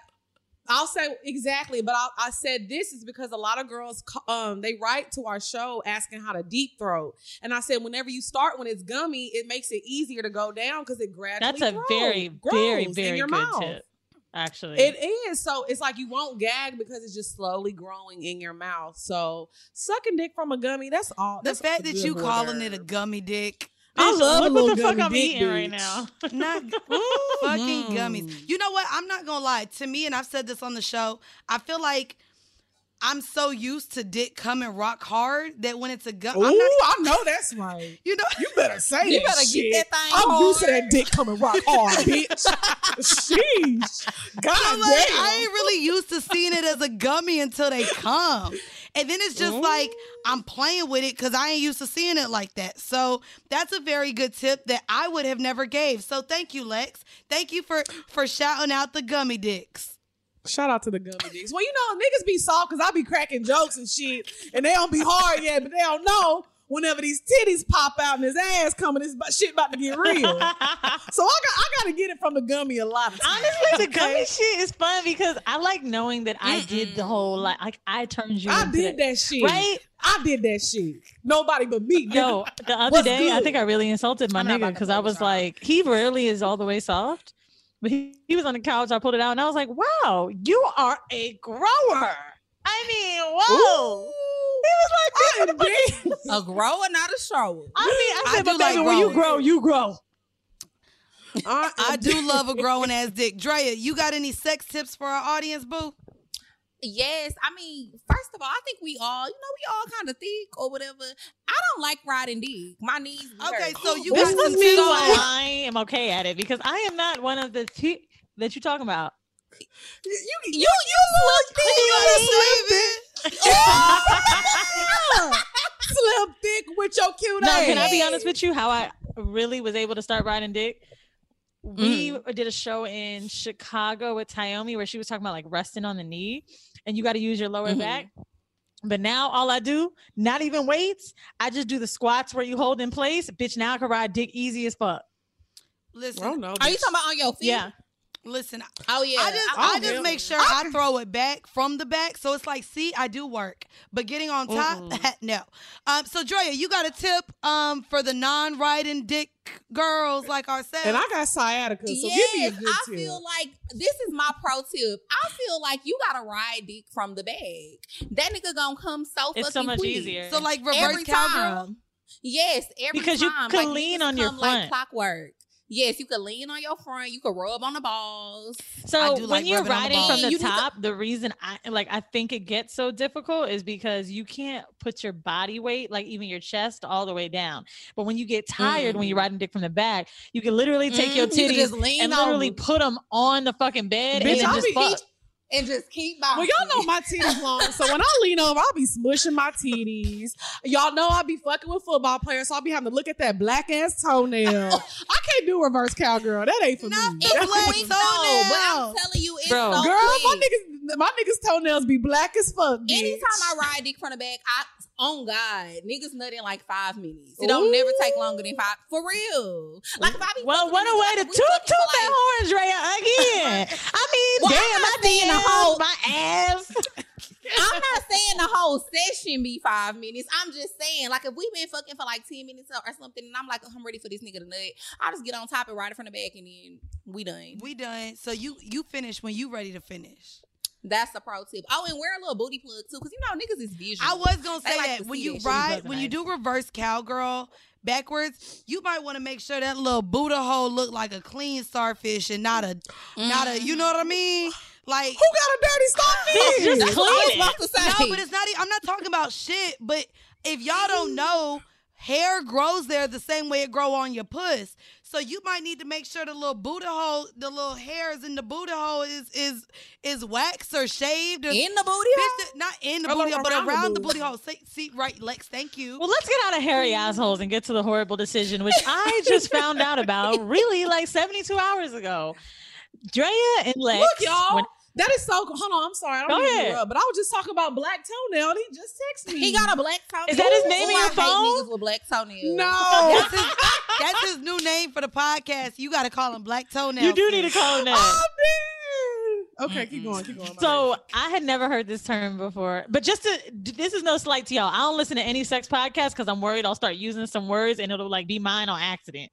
I'll say exactly. But I, I said this is because a lot of girls, um, they write to our show asking how to deep throat, and I said whenever you start when it's gummy, it makes it easier to go down because it gradually. That's a grows- very, grows very, in very your good mouth. tip. Actually, It is. So it's like you won't gag because it's just slowly growing in your mouth. So sucking dick from a gummy, that's all. The that's fact that good you calling it a gummy dick, I love look what the fuck I'm eating right now. not fucking Mm. gummies. You know what? I'm not gonna lie. To me, and I've said this on the show, I feel like I'm so used to dick coming rock hard that when it's a gum, Ooh, not. I know that's right. You know, You better say You better get that thing I'm used to that dick coming rock hard, bitch. Sheesh. God I'm damn. I ain't really used to seeing it as a gummy until they come. And then it's just like I'm playing with it because I ain't used to seeing it like that. So that's a very good tip that I would have never gave. So thank you, Lex. Thank you for for shouting out the gummy dicks. Shout out to the gummy dicks. Well, you know, niggas be soft because I be cracking jokes and shit, and they don't be hard yet, but they don't know whenever these titties pop out and his ass coming, this shit about to get real. so I got I gotta get it from the gummy a lot of times. Honestly, the gummy shit is fun because I like knowing that I did the whole like, like I turned you. I into did that shit. right? I did that shit. Nobody but me. Yo, the other What's day, I think I really insulted my nigga because I was like, he rarely is all the way soft, but he, he was on the couch. I pulled it out and I was like, wow, you are a grower. I mean, whoa. He was like, I "Bitch, did. a grower, not a shower. I mean, I I said, do but baby, like when you growing. grow, you grow. I, I do love a growing ass dick. Drea, you got any sex tips for our audience, boo? Yes, I mean, first of all, I think we all, you know, we all kind of thick or whatever. I don't like riding dick. My knees. be Okay, hurt. so you This got some me why I am okay at it because I am not one of the two that you're talking about. You, you, you look Slim thick with your cute No, ass. can I be honest with you? How I really was able to start riding dick. We Mm. did a show in Chicago with Taomi where she was talking about like resting on the knee, and you got to use your lower Mm-hmm. Mhm. back. But now all I do, not even weights, I just do the squats where you hold in place. Bitch, now I can ride dick easy as fuck. Listen, I don't know. Are you talking about on your feet? Yeah. Listen. Oh yeah. I just, I I, just make sure I throw it back from the back, so it's like, see, I do work, but getting on top, no. Um, so Drea, you got a tip um for the non-riding dick girls like ourselves? And I got sciatica, so give me a Yes, good I tip. feel like this is my pro tip. I feel like you gotta ride dick from the bag. That nigga gonna come so It's so fucking much quick. easier. so like reverse every cowgirl. time. Yes, every Because you time. can Like, lean on your come like front. clockwork. Yes, you can lean on your front. You can rub on the balls. So do when like you're rubbing on the riding from the You need to- top, the reason I like I think it gets so difficult is because you can't put your body weight, like even your chest, all the way down. But when you get tired when you're riding dick from the back, you can literally take your Mm, you can titties just lean and literally over. put them on the fucking bed Bitch, and then I just be fuck. Each- And just keep Well, y'all know my titties long, so when I lean over, I'll be smushing my titties. Y'all know I'll be fucking with football players, so I'll be having to look at that black ass toenail. I can't do reverse cowgirl. That ain't for Not me. the That's black for- No, but I'm telling you, it's Bro. so Girl, my niggas, my niggas toenails be black as fuck. bitch. Anytime I ride dick from the back, I on God, niggas nut in like five minutes. It don't never take longer than five. For real. Like if I be Well, what a way to toot toot that like- horn, Drea, again. I mean, Well, I'm damn, my saying the whole- my ass. I'm not saying the whole session be five minutes. I'm just saying, like, if we been fucking for like 10 minutes or something, and I'm like, oh, I'm ready for this nigga to nut, I just get on top and ride it from the back, and then we done. We done. So you you finish when you ready to finish. That's a pro tip. Oh, and wear a little booty plug too, because you know niggas is visual. I was gonna say like that to when you that ride, when you do reverse cowgirl backwards, you might want to make sure that little Buddha hole look like a clean starfish and not a, not a. You know what I mean? Like Who got a dirty starfish? Just That's I was clean about to say. no, but it's not. I'm not talking about shit. But if y'all don't mm-hmm. know, hair grows there the same way it grow on your puss. So you might need to make sure the little Buddha hole, the little hairs in the Buddha hole is is is waxed or shaved or in the booty hole? that- not in the Or booty hole, but around the around the booty. booty hole. See, see, right, Lex. Thank you. Well, let's get out of hairy assholes and get to the horrible decision, which I just found out about really like 72 hours ago. Drea and Lex. Look, y'all. when- that is so. Hold on, I'm sorry. I don't Go mean to ahead. interrupt, but I was just talking about black toenail. and He just texted me. He got a black toenail. Is that his name Ooh, in your I hate phone? niggas with black toenails. no. That's his, that's his new name for the podcast. You got to call him Black Toenail. you do need to call him that. Oh, man. Okay, keep going. Keep going. So I had never heard this term before, but just to this is no slight to y'all. I don't listen to any sex podcast because I'm worried I'll start using some words and it'll like be mine on accident.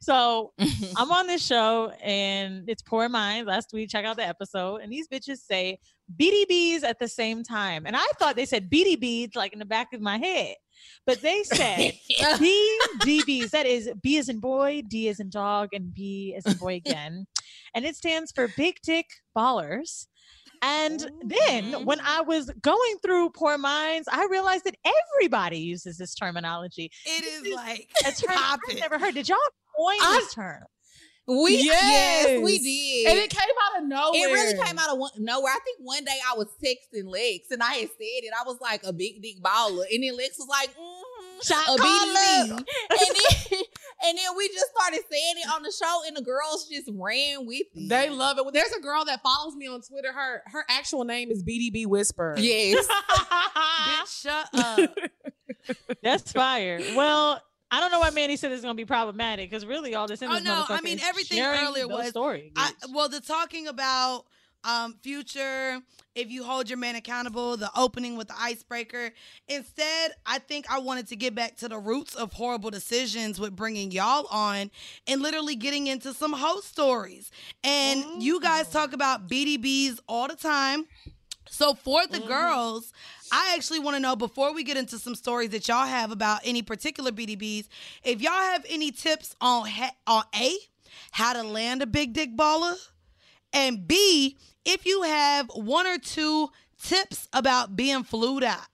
So I'm on this show and it's Poor Minds. Last week, check out the episode, and these bitches say BDBs at the same time, and I thought they said BDBs like in the back of my head, but they said BDBs. That is B as in boy, D as in dog, and B as in boy again, and it stands for Big Dick Ballers. And then when I was going through Poor Minds, I realized that everybody uses this terminology. It is like A term I've topic. never heard. Did y'all coin I- this term? We yes. Yes. we did. and it came out of nowhere. It really came out of one, nowhere. I think one day I was texting Lex and I had said it. I was like a big dick baller, and then Lex was like, mm-hmm, Shot a and then and then we just started saying it on the show, and the girls just ran with it. They love it. Well, there's a girl that follows me on Twitter. Her her actual name is BDB Whisper. yes. Bitch, shut up. That's fire. Well, I don't know why Manny said it's gonna be problematic because really all this oh, in Oh, no, I mean, everything earlier was- stories. I, well, the talking about um, future, if you hold your man accountable, the opening with the icebreaker. Instead, I think I wanted to get back to the roots of horrible decisions with bringing y'all on and literally getting into some host stories. And you guys talk about BDBs all the time. So for the girls, I actually want to know before we get into some stories that y'all have about any particular BDBs, if y'all have any tips on ha- on A, how to land a big dick baller, and B, if you have one or two tips about being flued out.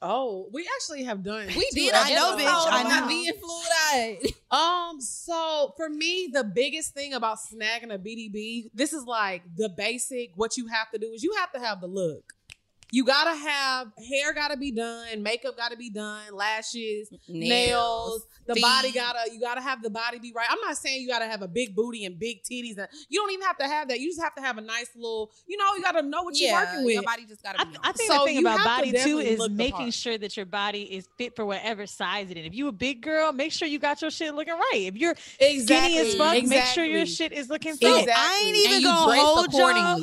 Oh, we actually have done. We did. I know, episodes bitch, I on know. Being fluid Um, so for me, the biggest thing about snagging a BDB, this is like the basic. What you have to do is you have to have the look. You gotta have hair, gotta be done, makeup gotta be done, lashes, nails, Nails, the feet. body gotta. You gotta have the body be right. I'm not saying you gotta have a big booty and big titties. And you don't even have to have that. You just have to have a nice little. You know, you gotta know what Yeah, you're working with. your body just gotta I, be I think So the thing about have to body too is making part. sure that your body is fit for whatever size it is. If you a big girl, make sure you got your shit looking right. If you're skinny as fuck, make sure your shit is looking So fit. I ain't even And gonna dress hold y'all.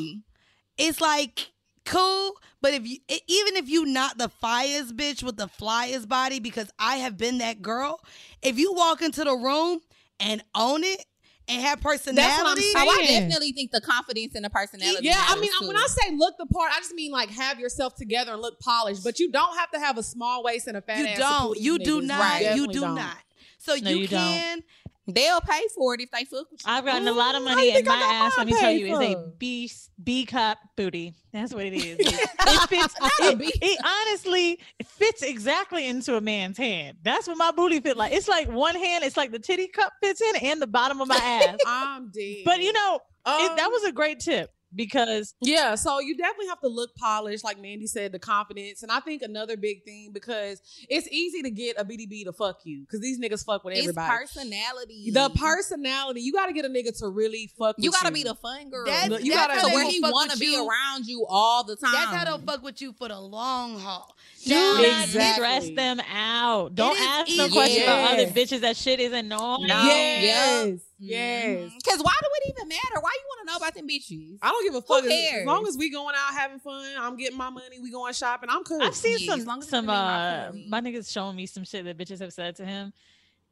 It's like cool, but if you even if you not the fiest bitch with the flyest body, because I have been that girl. If you walk into the room and own it and have personality, that's Oh, I definitely think the confidence and the personality. Yeah, I mean, too. when I say look the part, I just mean like have yourself together and look polished. But you don't have to have a small waist and a fat you ass. to don't. pull these You do niggas. not. You do don't. not. So No, you, you don't. They'll pay for it if they fuck with you. I've gotten a lot of money in my ass. Let me tell you, is a? B B cup booty. That's what it is. It, it fits. It, it honestly it fits exactly into a man's hand. That's what my booty fit like. It's like one hand. It's like the titty cup fits in, and the bottom of my ass. I'm dead. but you know, it, that Um, was a great tip because Yeah, so you definitely have to look polished, like Mandy said, the confidence. And I think another big thing because it's easy to get a BDB to fuck you because these niggas fuck with everybody. It's everybody. personality. the personality, you got to get a nigga to really fuck You with gotta you. be the fun girl. That's- you that's gotta- how where he want to be you. around you all the time. That's how they'll fuck with you for the long haul. do Now, not Exactly. stress them out. Don't ask no easy. questions about other Yes. bitches. That shit is annoying. No. Yes. Yes. Because why do it even matter? Why you want to know about them bitches? I don't give a fuck. As- cares? As long as we going out having fun, I'm getting my money, we going shopping, I'm cool. I've seen Yeah, as long some as some be my uh my niggas showing me some shit that bitches have said to him,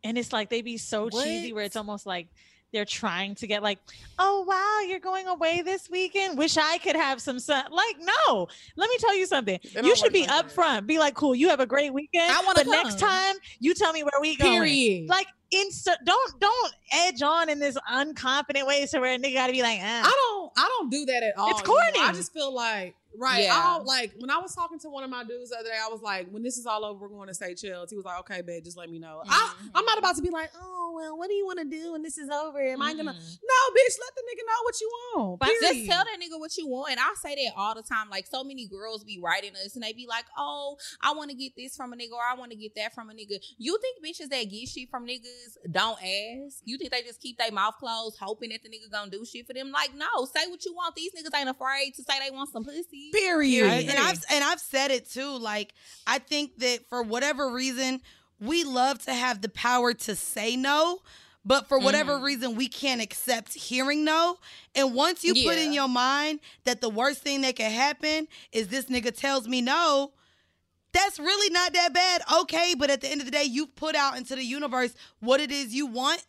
and it's like they be so cheesy where it's almost like they're trying to get like, oh wow, you're going away this weekend. Wish I could have some sun. Like no, let me tell you something. You should be upfront. Be like, cool, you have a great weekend. I wanna But next time you tell me where we going. Period. Like insta. Don't don't edge on in this unconfident way so where a nigga gotta be like, ah. I don't I don't do that at all. It's corny. I just feel like right. Yeah. I don't like when I was talking to one of my dudes the other day, I was like, when this is all over, we're going to Seychelles. He was like, okay, babe, just let me know. I, mm-hmm. I'm not about to be like, oh well, what do you want to do when this is over? Am I gonna mm-hmm. No, bitch, let the nigga know what you want. But just tell that nigga what you want. And I say that all the time. Like so many girls be writing us and they be like, oh, I want to get this from a nigga or I want to get that from a nigga. You think bitches that get shit from niggas don't ask? You think they just keep their mouth closed hoping that the nigga gonna do shit for them? Like, no, say what you want. These niggas ain't afraid to say they want some pussy. Period. and I've and I've said it too. Like I think that for whatever reason, we love to have the power to say no, but for whatever Mm-hmm. reason, we can't accept hearing no. And once you put in your mind that the worst thing that can happen is this nigga tells me no. That's really not that bad. Okay, but at the end of the day, you put out into the universe what it is you want,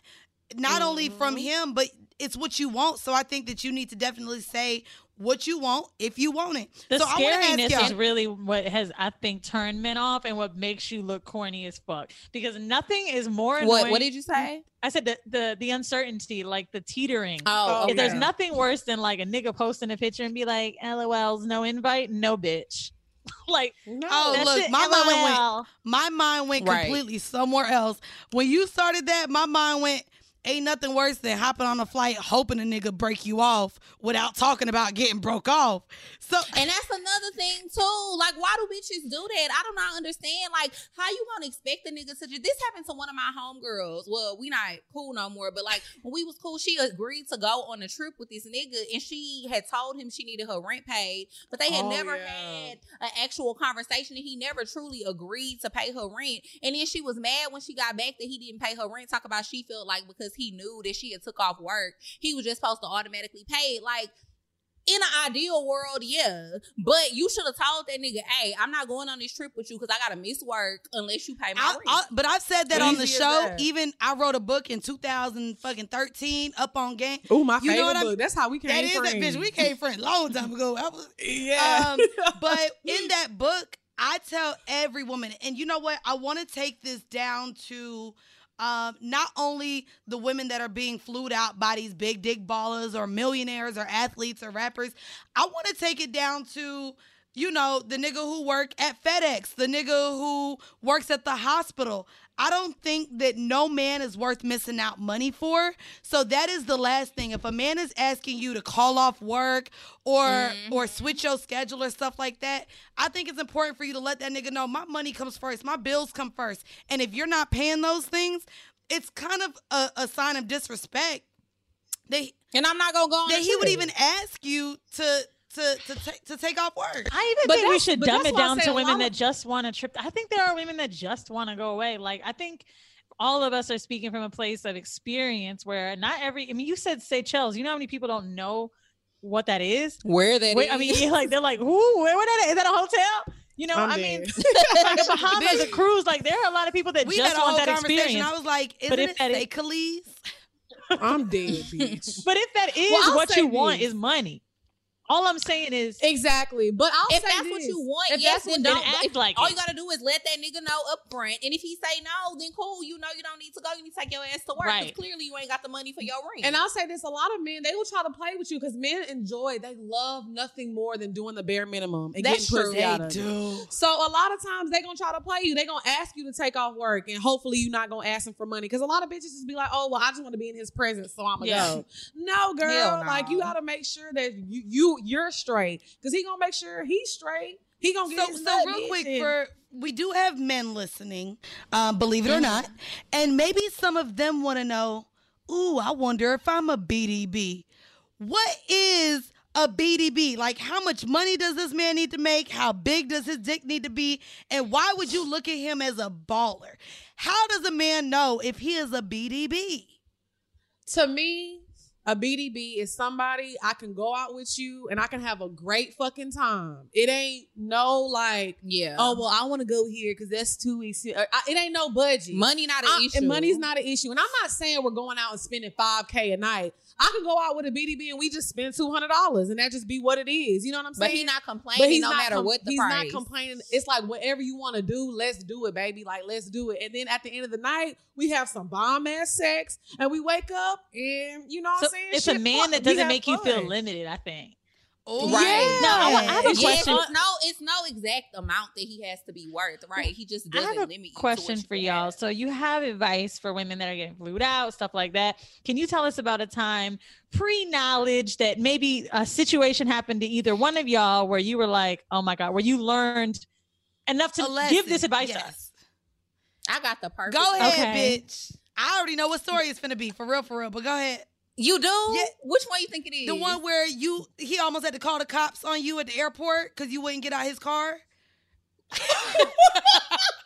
not only from Mm-hmm. him, but it's what you want. So I think that you need to definitely say what you want if you want it. The so I ask scariness is really what has, I think, turned men off and what makes you look corny as fuck. Because nothing is more annoying. What what did you say? I said the the, the uncertainty, like the teetering. Oh, If There's nothing worse than like a nigga posting a picture and be like, "LOL's no invite, no bitch." like, no, Oh, look, shit, my mind went. My mind went Right. completely somewhere else. When you started that, my mind went. Ain't nothing worse than hopping on a flight hoping a nigga break you off without talking about getting broke off. So And that's another thing too. Like, why do bitches do that? I do not understand. Like, how you gonna expect a nigga to just this happened to one of my homegirls. Well, we not cool no more, but like when we was cool, she agreed to go on a trip with this nigga and she had told him she needed her rent paid, but they had Oh, never yeah. had an actual conversation and he never truly agreed to pay her rent. And then she was mad when she got back that he didn't pay her rent. Talk about she felt like because he knew that she had took off work, he was just supposed to automatically pay. Like in an ideal world, yeah. But you should have told that nigga, hey, I'm not going on this trip with you because I gotta miss work unless you pay my I, rent. I, but I've said that on the show. that. Even I wrote a book in 2013 up on game. Ooh, my You know favorite what I'm- book. That's how we came That is that bitch. We came friends a long time ago. I was, Yeah. Um, but in that book, I tell every woman, and you know what? I want to take this down to um, not only the women that are being flued out by these big dick ballers or millionaires or athletes or rappers. I want to take it down to you know, the nigga who work at FedEx, the nigga who works at the hospital. I don't think that no man is worth missing out money for. So that is the last thing. If a man is asking you to call off work or Mm-hmm. or switch your schedule or stuff like that, I think it's important for you to let that nigga know my money comes first, my bills come first. And if you're not paying those things, it's kind of a, a sign of disrespect. That, and I'm not gonna go on that he would even ask you to to to take to take off work. I even But think we should dumb it down to women that just want to trip. I think there are women that just want to go away. Like I think all of us are speaking from a place of experience where not every. I mean, you said Seychelles. You know how many people don't know what that is? Where that Wait, I mean, is. like they're like, "Ooh, where, where that is? Is that a hotel?" You know, I'm I mean, like a Bahamas, a cruise. Like there are a lot of people that we just had a want whole that conversation. experience. I was like, But isn't if it that is- Seychelles? I'm dead, bitch. But if that is Well, what say you want, is money. All I'm saying is exactly. But I'll if say that's what you want, If yes, that's then what- don't then act if- like All it. you gotta do is let that nigga know up front. And if he say no, then cool. You know you don't need to go. You need to take your ass to work. 'cause Right. clearly you ain't got the money for your rent. And I'll say this: a lot of men they will try to play with you because men enjoy. They love nothing more than doing the bare minimum and That's getting true. pussy out They of do. it. So a lot of times they gonna try to play you. They gonna ask you to take off work, and hopefully you're not gonna ask them for money. Because a lot of bitches just be like, "Oh, well, I just want to be in his presence, so I'm gonna Yeah. go." No, girl. Hell no. Like you gotta make sure that you you you're straight because he gonna make sure he's straight. He gonna get So, his so real quick, and- for we do have men listening, um, believe it or not, and maybe some of them want to know. Ooh, I wonder if I'm a BDB. What is a BDB? Like, how much money does this man need to make? How big does his dick need to be? And why would you look at him as a baller? How does a man know if he is a BDB? to me, a BDB is somebody I can go out with you and I can have a great fucking time. It ain't no like, yeah. oh well, I want to go here because that's too easy. Uh, I- It ain't no budget. Money not an I- issue. And money's not an issue. And I'm not saying we're going out and spending five k a night. I could go out with a BDB and we just spend two hundred dollars and that just be what it is. You know what I'm saying? But saying? he not complaining no not matter what the he's price. not complaining. It's like whatever you want to do, let's do it, baby. Like let's do it. And then at the end of the night, we have some bomb ass sex, and we wake up and you know what So I'm saying. it's Shit, a man fuck, that doesn't make you feel limited. I think. Oh, Right. Now, I, I have a question. uh, no, it's no exact amount that he has to be worth, right? He just doesn't have a limit question for y'all. have. So you have advice for women that are getting flued out, stuff like that. Can you tell us about a time pre-knowledge that maybe a situation happened to either one of y'all where you were like, "Oh my god," where you learned enough to give this lesson, advice to yes. us? I got the perfect. Go ahead, Okay. bitch. I already know what story it's gonna be for real, for real. But go ahead. You do? Yeah. Which one you think it is? The one where you he almost had to call the cops on you at the airport because you wouldn't get out his car.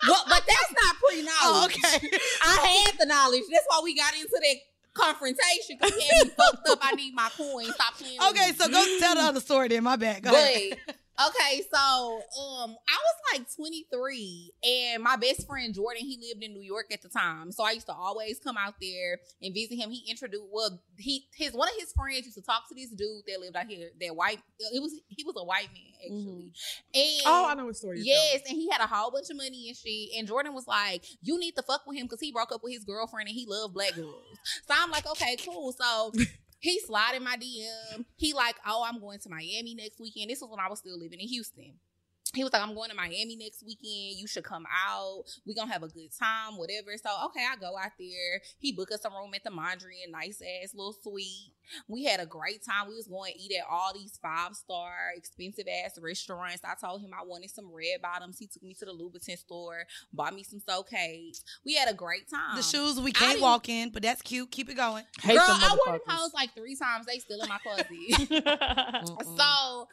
Well, but that's not pre-knowledge. Oh, okay. I had the knowledge. That's why we got into that confrontation. Because he had me fucked up. I need my coin. Stop playing. Okay, so go tell the other story then. My bad. Go ahead. Okay, so um, I was like 23, and my best friend Jordan, he lived in New York at the time, so I used to always come out there and visit him. He introduced, well, he his one of his friends used to talk to this dude that lived out here, that white. It was he was a white man actually, and Oh, I know what story. Yes, and he had a whole bunch of money and shit. And Jordan was like, "You need to fuck with him because he broke up with his girlfriend and he loved black girls." So I'm like, "Okay, cool." So he slid in my DM. He like, "Oh, I'm going to Miami next weekend." This was when I was still living in Houston. He was like, I'm going to Miami next weekend. You should come out. we to have a good time, whatever. So, okay, I go out there. He booked us a room at the Mondrian, nice ass little suite. We had a great time. We was going to eat at all these five star, expensive ass restaurants. I told him I wanted some red bottoms. He took me to the Louboutin store, bought me some So Kates. We had a great time. The shoes we can't didn't- walk in, but that's cute. Keep it going. Hate Girl, I wore them motherfuckers. like three times. They still in my closet. so,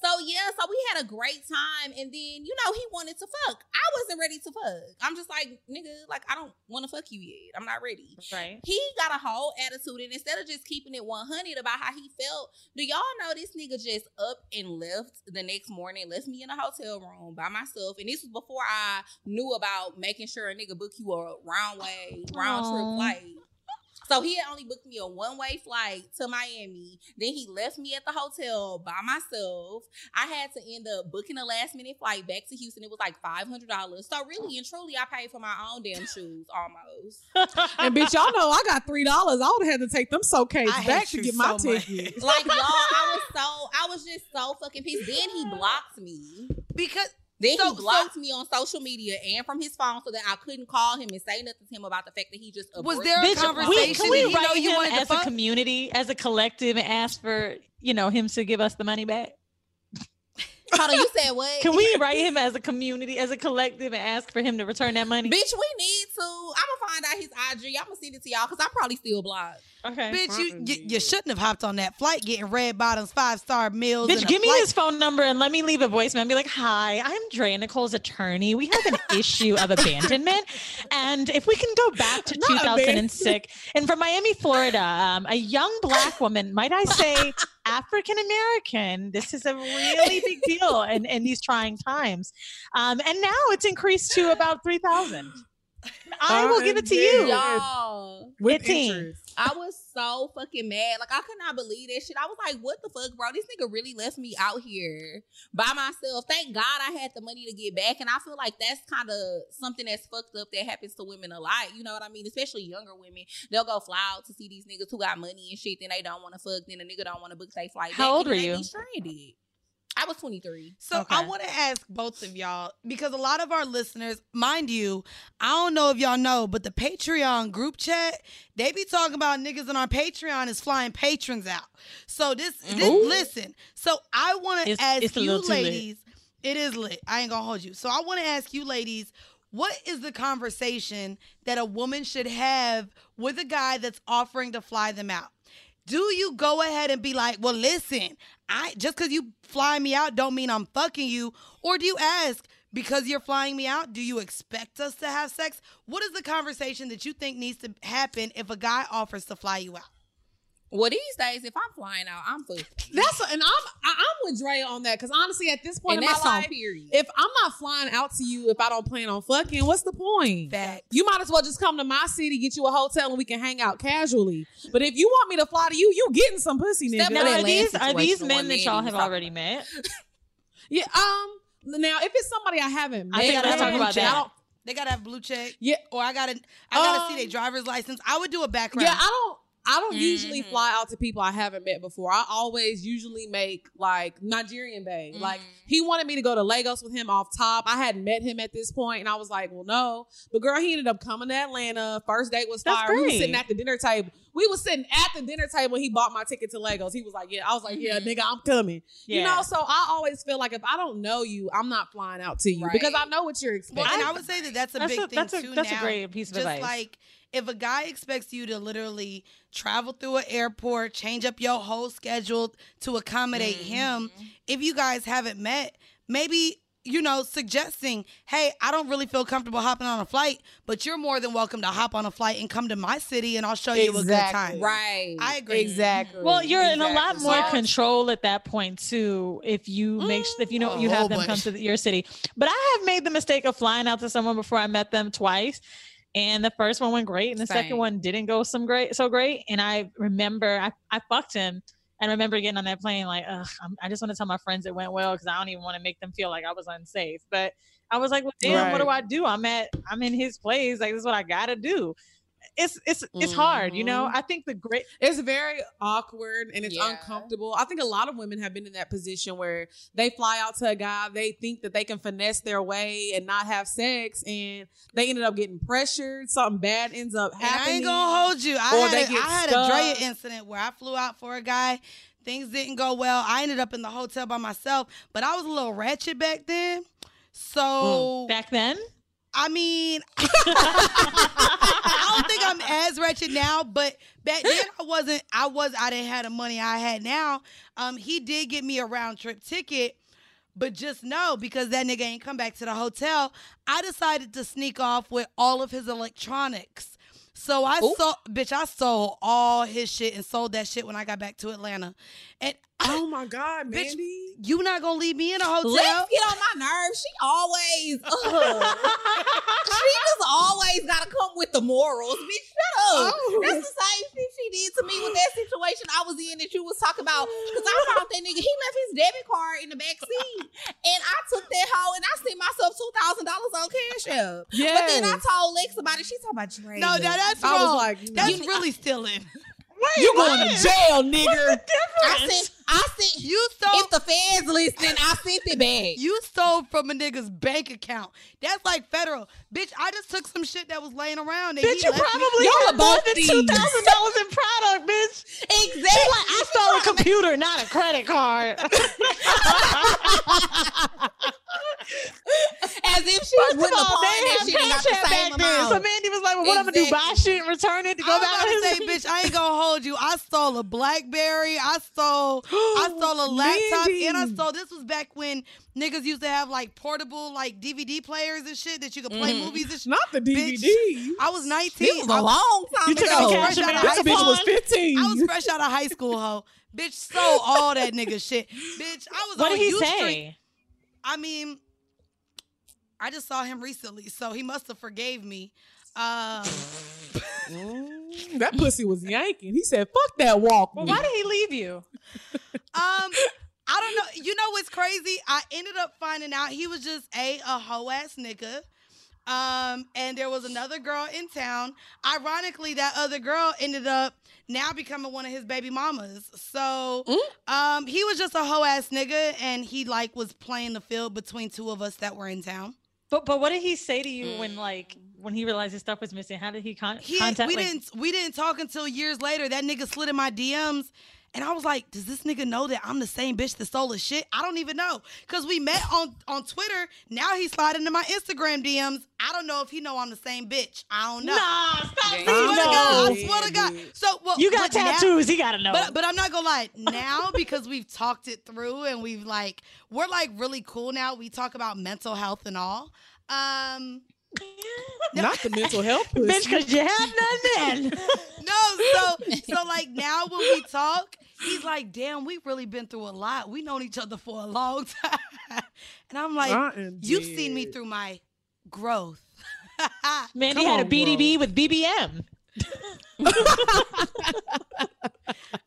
so yeah, so we had a great time, and then you know he wanted to fuck. I wasn't ready to fuck. I'm just like nigga, like I don't want to fuck you yet. I'm not ready. Right. He got a whole attitude, and instead of just keeping it 100 about how he felt, do y'all know this nigga just up and left the next morning, left me in a hotel room by myself, and this was before I knew about making sure a nigga book you a round way, round Aw. trip flight. So he had only booked me a one way flight to Miami. Then he left me at the hotel by myself. I had to end up booking a last minute flight back to Houston. It was like five hundred dollars. So really and truly, I paid for my own damn shoes almost. and bitch, y'all know I got three dollars. I would have had to take them suitcases I back to get my so much. ticket. like y'all, I was so I was just so fucking pissed. Then he blocked me. Because Then So- he blocked me on social media and from his phone so that I couldn't call him and say nothing to him about the fact that he just Was there a Bitch, conversation? we, can we Did he know write him as a fuck? community, as a collective, and ask for you know him to give us the money back? Hold on, you said what? Can we write him as a community, as a collective, and ask for him to return that money? Bitch, we need to. I'm gonna find out his IG. I'm gonna send it to y'all because I'm probably still blocked. Okay. Bitch, you, you you shouldn't have hopped on that flight getting red bottoms, five star meals. Bitch, give me flight- his phone number and let me leave a voicemail and be like, Hi, I'm Drea Nicole's attorney. We have an issue of abandonment. And if we can go back to Not 2006, and from Miami, Florida, um, a young black woman, might I say, African American, this is a really big deal in, in these trying times. Um, and now it's increased to about 3,000. I will give it to you. Y'all. With 15. interest. I was so fucking mad. Like I could not believe that shit. I was like, what the fuck, bro? This nigga really left me out here by myself. Thank God I had the money to get back. And I feel like that's kind of something that's fucked up that happens to women a lot. You know what I mean? Especially younger women. They'll go fly out to see these niggas who got money and shit. Then they don't want to fuck. Then the nigga don't want to book their flight. How back, old were you? Stranded. I was 23. So I want to ask both of y'all because a lot of our listeners, mind you, I don't know if y'all know, but the Patreon group chat, they be talking about niggas on our Patreon is flying patrons out. So this, this mm. Ooh. listen. So I want to ask it's you little too lit. ladies. It is lit. I ain't gonna hold you. So I want to ask you ladies. What is the conversation that a woman should have with a guy that's offering to fly them out? Do you go ahead and be like, well, listen, I just because you fly me out don't mean I'm fucking you, or do you ask because you're flying me out? Do you expect us to have sex? What is the conversation that you think needs to happen if a guy offers to fly you out? Well, these days, if I'm flying out, I'm fucking. That's and I'm I, I'm with Drea on that because honestly, at this point And in my that's on life, period. if I'm not flying out to you, if I don't plan on fucking, what's the point? Facts. You might as well just come to my city, get you a hotel, and we can hang out casually. But if you want me to fly to you, you getting some pussy, nigga. Step Now, are these, are these men that y'all have already met? Yeah. Um. Now, if it's somebody I haven't met, I think gotta let's have talk about blue I that. don't- They gotta have blue check, Yeah. or I gotta I gotta see Um, their driver's license. I would do a background. Yeah, I don't. I don't usually Mhm. fly out to people I haven't met before. I always usually make like Nigerian Bay. Like he wanted me to go to Lagos with him off top. I hadn't met him at this point, and I was like, "Well, no." But girl, he ended up coming to Atlanta. First date was fire. We great. sitting at the dinner table. We was sitting at the dinner table. He bought my ticket to Lagos. He was like, "Yeah." I was like, "Yeah, nigga, I'm coming." You know, so I always feel like if I don't know you, I'm not flying out to you Right. because I know what you're Well, expecting. and I would say that that's a That's big a- thing a- too. that's a great piece of Just advice. like if a guy expects you to literally travel through an airport, change up your whole schedule to accommodate mm-hmm. him, if you guys haven't met, maybe you know suggesting, hey, I don't really feel comfortable hopping on a flight, but you're more than welcome to hop on a flight and come to my city, and I'll show you a good time. Right. I agree. exactly. Well, you're in a lot more So- control at that point too. If you make if you know mm. you have them come to the, your city. But I have made the mistake of flying out to someone before I met them twice. And the first one went great, and the second one didn't go some great, so great. And I remember I, I fucked him, and I remember getting on that plane like, Ugh, I'm, I just want to tell my friends it went well because I don't even want to make them feel like I was unsafe. But I was like, well, damn, what do I do? I'm at I'm in his place, like this is what I gotta do. It's it's it's hard, you know. Mhm. I think the great It's very awkward and it's Yeah. uncomfortable. I think a lot of women have been in that position where they fly out to a guy, they think that they can finesse their way and not have sex, and they ended up getting pressured. Something bad ends up And I happening. ain't gonna hold you. I had, a, I had a. Drea incident where I flew out for a guy. Things didn't go well. I ended up in the hotel by myself, but I was a little ratchet back then. So back then. I mean, I don't think I'm as wretched now, but back then I wasn't. I was. I didn't have the money I had now. Um, he did get me a round trip ticket, but just know because that nigga ain't come back to the hotel, I decided to sneak off with all of his electronics. So I Ooh. sold, bitch, I sold all his shit and sold that shit when I got back to Atlanta. And oh my god, bitch, Mandy. you not gonna leave me in a hotel? Let's get on my nerves. She always, she just always gotta come with the morals. Bitch, shut up. Oh. That's the same shit she did to me with that situation I was in that you was talking about. Because I found that nigga, he left his debit card in the back seat. And I took that hoe and I sent myself $2,000 on Cash App. But then I told Lex about it. She talking about Dre. No, that, that's I was wrong. like, that's you- really stealing. You going to jail, nigga. I sent, I sent, You stole. if the feds listening, I sent it back. You stole from a nigga's bank account. That's like federal. Bitch, I just took some shit that was laying around. And Bitch, you left me- probably Y'all had are more than two thousand dollars in product, bitch. Exactly. Like, I stole a computer, not a credit card. As if she First of wouldn't have all, pawned they that have shit and got cash the same back then. amount. So Mandy was like, well, what I'm gonna do? Buy shit and return it to go I was back about on to his say, bitch, I ain't gonna hold you. I stole a BlackBerry. I stole, I stole a laptop, Mandy. and I stole. This was back when niggas used to have like portable like DVD players and shit that you could play movies and shit. Not the Bitch, DVD. I was 19. This was a I long time You took ago. out fresh cash out of made high This bitch was school. 15. I was fresh out of high school, ho. Bitch stole all that nigga shit. Bitch, I was What on did he U say? Street. I mean, I just saw him recently, so he must have forgave me. Um, Mm, that pussy was yanking. He said, "Fuck that walk." Well, why did he leave you? Um, I don't know. You know what's crazy? I ended up finding out he was just a a hoe ass nigga. Um, and there was another girl in town. Ironically, that other girl ended up now becoming one of his baby mamas. So, um, he was just a hoe ass nigga, and he like was playing the field between two of us that were in town. But but what did he say to you when like when he realized his stuff was missing? How did he con- He, contact? we like, didn't we didn't talk until years later. That nigga slid in my DMs. And I was like, does this nigga know that I'm the same bitch that stole his shit? I don't even know. Cause we met on, on Twitter. Now he's sliding into my Instagram DMs. I don't know if he know I'm the same bitch. I don't know. Nah, stop. Saying swear to no. God, I swear to God. So well, You got but now- tattoos. he gotta know. but but I'm not gonna lie. Now because we've talked it through and we've like we're like really cool now. We talk about mental health and all. Um Not the mental health pussy. Bitch, cause you have none then. No, so so like now when we talk, he's like, "Damn, we've really been through a lot. We known each other for a long time." And I'm like, "You've seen me through my growth." Mandy Come had a on, BDB with BBM.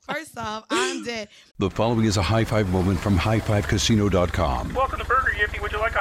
First off, I'm dead. The following is a high five moment from highfivecasino.com. Welcome to Burger Yippee. Would you like a hot apple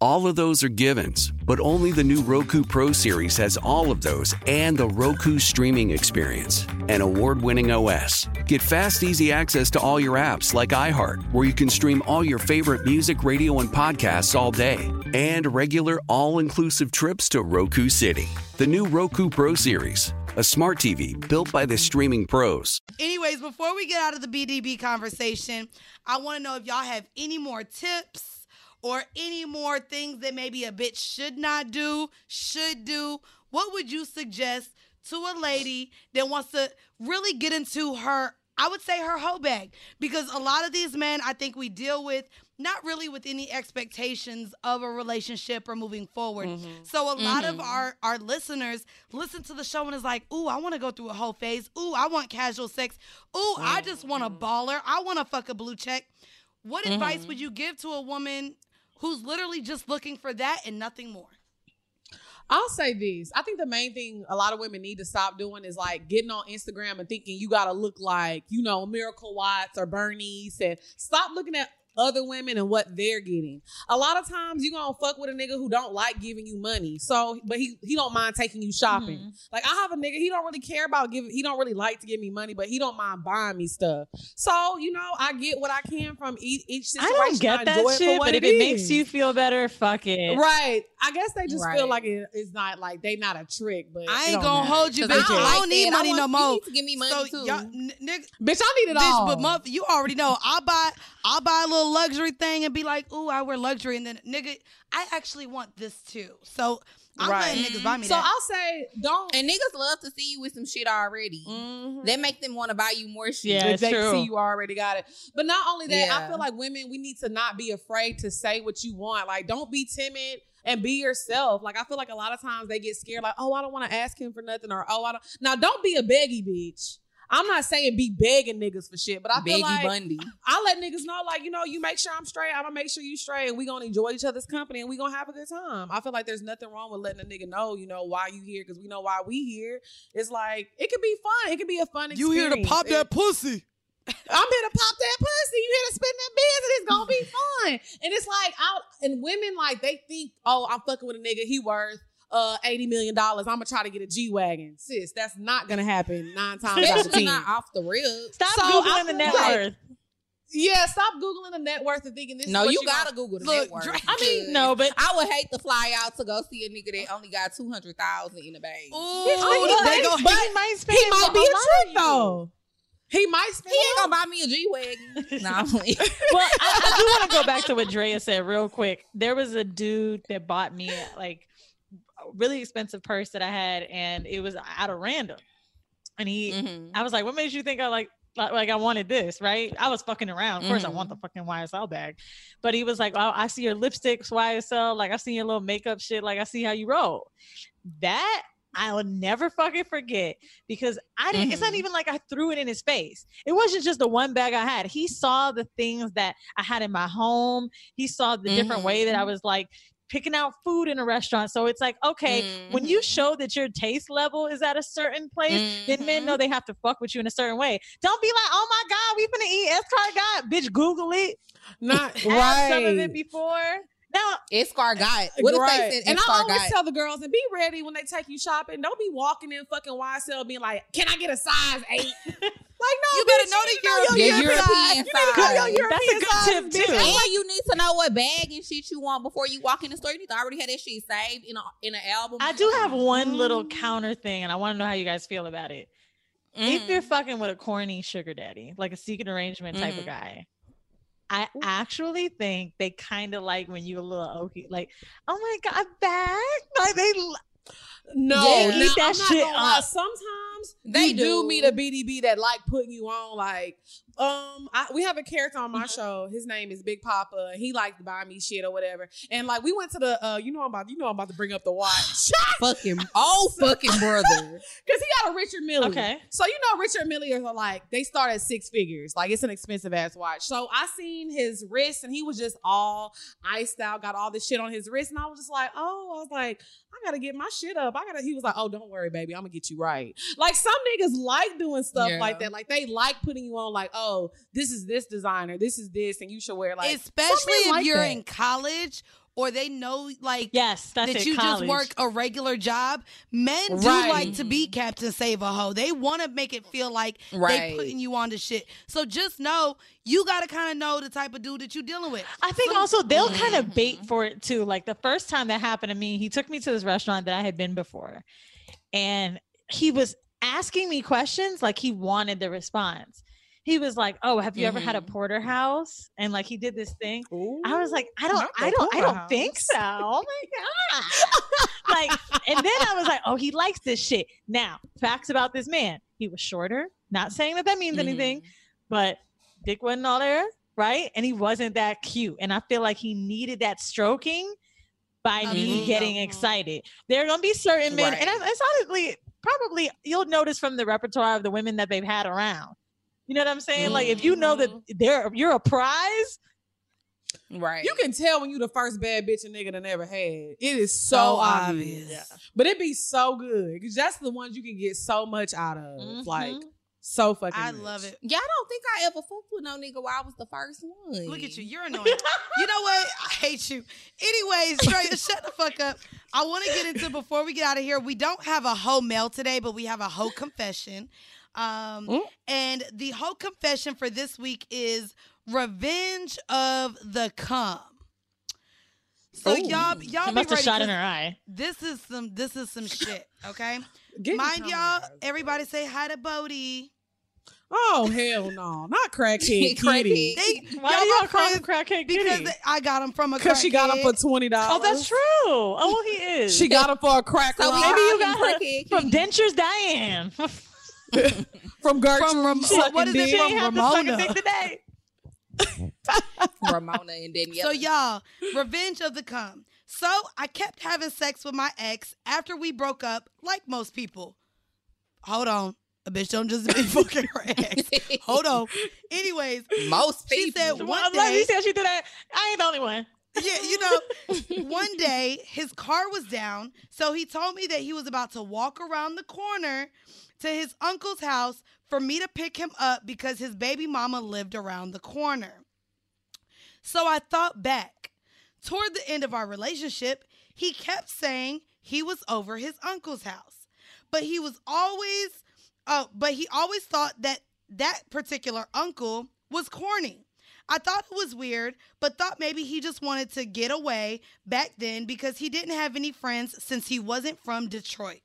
All of those are givens, but only the new Roku Pro series has all of those and the Roku streaming experience, an award winning OS. Get fast, easy access to all your apps like iHeart, where you can stream all your favorite music, radio, and podcasts all day, and regular all inclusive trips to Roku City. The new Roku Pro series, a smart TV built by the streaming pros. Anyways, before we get out of the BDB conversation, I want to know if y'all have any more tips or any more things that maybe a bitch should not do, should do. What would you suggest to a lady that wants to really get into her, I would say her hoe bag? Because a lot of these men I think we deal with not really with any expectations of a relationship or moving forward. Mm-hmm. So a lot of Mhm. our our listeners listen to the show and is like, "Ooh, I want to go through a whole phase. Ooh, I want casual sex. Ooh, I just want a mm-hmm. baller. I want to fuck a blue check." What advice mm-hmm. would you give to a woman who's literally just looking for that and nothing more? I'll say this. I think the main thing a lot of women need to stop doing is like getting on Instagram and thinking you gotta look like, you know, Miracle Watts or Bernice and stop looking at other women and what they're getting. A lot of times you gonna fuck with a nigga who don't like giving you money. So, but he he don't mind taking you shopping. Mm-hmm. Like I have a nigga, he don't really care about giving. He don't really like to give me money, but he don't mind buying me stuff. So you know, I get what I can from each, each I situation. don't get that it for shit, but if it it makes you feel better, fuck it. Right. I guess they just feel like it, it's not like they not a trick, but I ain't gonna matter. hold you, bitch. they I don't need that. I money no more. you need to give me money, so, too. y'all- n- nigga, Bitch, I need it bitch, all. but muff, you already know. I'll buy, I'll buy a little luxury thing and be like, "Ooh, I wear luxury," and then nigga, I actually want this too. So I'm Right. letting niggas buy me So that. I'll say don't. And niggas love to see you with some shit already. Mhm. That make them want to buy you more shit. Yeah, if it's they true. see you already got it. But not only that, I feel like women, we need to not be afraid to say what you want. Like, don't be timid and be yourself. Like, I feel like a lot of times they get scared, like, oh, I don't want to ask him for nothing, or oh, I don't. Now, don't be a beggy bitch. I'm not saying be begging niggas for shit, but I feel Beggy like Bundy. I let niggas know, like, you know, you make sure I'm straight, I'm gonna make sure you straight, and we gonna enjoy each other's company and we gonna have a good time. I feel like there's nothing wrong with letting a nigga know, you know, why you here, because we know why we here. It's like it could be fun. It could be a fun you here to pop It- that pussy? I'm here to pop that pussy. You here to spend that business. It's gonna be fun. And it's like out and women like they think, oh, I'm fucking with a nigga. He worth uh eighty million dollars. I'm gonna try to get a G wagon. Sis, that's not gonna happen nine times out of ten. not off the rip. Stop So, googling the net like- worth. Yeah, stop googling the net worth and thinking this. No, is what you, you gotta want. Google the Look, net worth. I mean, No, but I would hate to fly out to go see a nigga that only got two hundred thousand in the bank. Ooh, I they mean, go. but he might spend He might be a trick though. He might spend. He ain't gonna buy me a G wagon. nah, I'm playing. well, I, I do want to go back to what Drea said real quick. There was a dude that bought me like a really expensive purse that I had, and it was out of random. And he, Mhm. I was like, "What made you think I like?" Like, like I wanted this, right? I was fucking around. Of course, I want the Mm-hmm. fucking YSL bag, but he was like, "Oh, I see your lipsticks, YSL. Like I see your little makeup shit. Like I see how you roll." That I will never fucking forget because I didn't. It's not Mhm. even like I threw it in his face. It wasn't just the one bag I had. He saw the things that I had in my home. He saw the different way that I mm-hmm. was like picking out food in a restaurant. So it's like, okay, when you mm-hmm. show that your taste level is at a certain place, then men know mm-hmm. they have to fuck with you in a certain way. Don't be like, oh my God, we finna eat escargot. Bitch, Google it. Not Have some of right. it before. Now, Escargot. What if Right. they said and I always escargot? tell the girls and be ready when they take you shopping. Don't be walking in fucking YSL being like, "Can I get a size 8? like, no, You better bitch, know you the need to know Your your European You need to know your size. European That's a good size, tip, bitch. too. I'm like, And you need to know what bag and shit you want before you walk in the store. You need to already have that shit saved in a in an album. I do have one little Mm. counter thing, and I want to know how you guys feel about it. Mm. If you're fucking with a corny sugar daddy, like a secret arrangement type Mhm. of guy, I actually think they kind of like when you a little okay, like, oh my god, back, like they. No, eat that I'm not shit gonna lie. up. Sometimes They do. do. meet a BDB that like putting you on. Like, um, I, we have a character on my Mm-hmm. show. His name is Big Papa, he likes to buy me shit or whatever. And like, we went to the, uh, you know, I'm about, you know, I'm about to bring up the watch fucking oh fucking brother. because he got a Richard Mille. Okay. So you know, Richard Mille are like they start at six figures. Like it's an expensive ass watch. So I seen his wrist, and he was just all iced out, got all this shit on his wrist, and I was just like, oh, I was like, I gotta get my shit up. I gotta. He was like, oh, don't worry, baby, I'm gonna get you right. Like some niggas like doing stuff Yeah. like that. Like they like putting you on. Like, oh, this is this designer, this is this, and you should wear like. Especially if like you're that. in college or they know like Yes, that it, you just work a regular job. Men do Right. like to be Captain Save a Hoe. They want to make it feel like right. they putting you on to shit. So just know you got to kind of know the type of dude that you're dealing with. I think also they'll kind Mm-hmm. of bait for it too. Like the first time that happened to me, he took me to this restaurant that I had been before, and he was asking me questions like he wanted the response. He was like, "Oh, have you ever had a Mm-hmm. porterhouse?" And like he did this thing. I was like, "I don't, I don't, I don't think so." Oh my god! like, and then I was like, "Oh, he likes this shit." Now, facts about this man: he was shorter. Not saying that that means Mm-hmm. anything, but dick wasn't all there, right? And he wasn't that cute. And I feel like he needed that stroking by me Mhm. getting excited. There are gonna be certain men, and Right. I- it's honestly probably you'll notice from the repertoire of the women that they've had around. You know what I'm saying? Like if you know that Mm-hmm. they're you're a prize, Right. You can tell when you the first bad bitch a nigga that never had. It is so, So obvious. obvious. But it be so good. Cause that's the ones you can get so much out of. Mhm. Like so fucking I much. love it. Y'all don't think I ever fucked with no nigga while I was the first one. Look at you. You're annoying. you know what? I hate you. Anyways, Drea, shut the fuck up. I want to get into before we get out of here. We don't have a hoe mail today, but we have a hoe confession. Um, and the hoe confession for this week is revenge of the cum. So Ooh. y'all, y'all She be must have ready shot in 'cause her eye. This is some. This is some shit. Okay. Mind y'all, everybody say hi to Bodie. Oh hell no, not crackhead Crackhead. kitty. They, Why do my y'all call him friends- crackhead Because kitty? they- I got him from a Cause she got him for twenty dollars. Oh, that's true. Oh, well, he is. She got him for a crack So we rock. Maybe you call him got her crackhead from Dentures Diane. from Gertrude. From Ram- sucking what is it from? She ain't have to suck a Ramona. today. Ramona and Danielle. So y'all, revenge of the cum. So I kept having sex with my ex after we broke up, like most people. Hold on. A bitch don't just be fucking her ex. Hold on. Anyways, Most people. she people. said Well, one I'm like, day. you said she did that. I ain't the only one. Yeah, you know, one day his car was down, so he told me that he was about to walk around the corner to his uncle's house for me to pick him up because his baby mama lived around the corner. So I thought back. Toward the end of our relationship, he kept saying he was over his uncle's house. But he was always uh but he always thought that that particular uncle was corny. I thought it was weird, but thought maybe he just wanted to get away back then because he didn't have any friends since he wasn't from Detroit.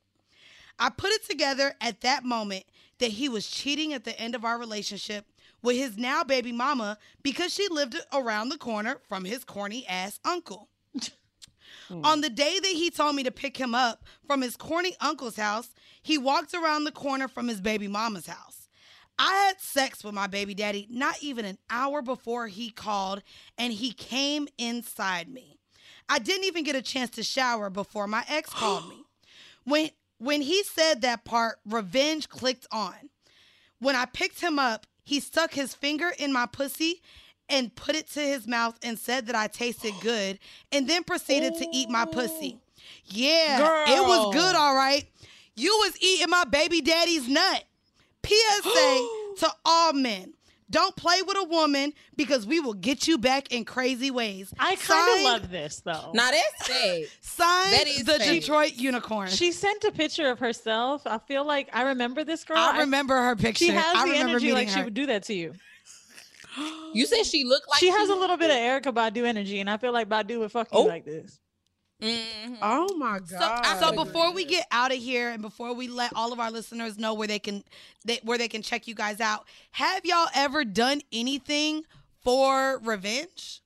I put it together at that moment that he was cheating at the end of our relationship with his now baby mama because she lived around the corner from his corny ass uncle. Hmm. On the day that he told me to pick him up from his corny uncle's house, he walked around the corner from his baby mama's house. I had sex with my baby daddy not even an hour before he called, and he came inside me. I didn't even get a chance to shower before my ex called me. When when he said that part, revenge clicked on. When I picked him up, he stuck his finger in my pussy and put it to his mouth and said that I tasted good and then proceeded to eat my pussy. Oh. Yeah, it was good, all right. You was eating my baby daddy's nut. PSA to all men. Don't play with a woman because we will get you back in crazy ways. I kind of love this though. Now that's fake. Signed That is the fake. Detroit Unicorn. She sent a picture of herself. I feel like I remember this girl. I remember her picture. She has I the energy like meeting she would do that to you. You said she looked like she has a little bit of Erykah Badu energy, and I feel like Badu would fuck you Oh. like this. Mhm. Oh my So, god. so before we get out of here and before we let all of our listeners know where they can they, where they can check you guys out, have y'all ever done anything for revenge?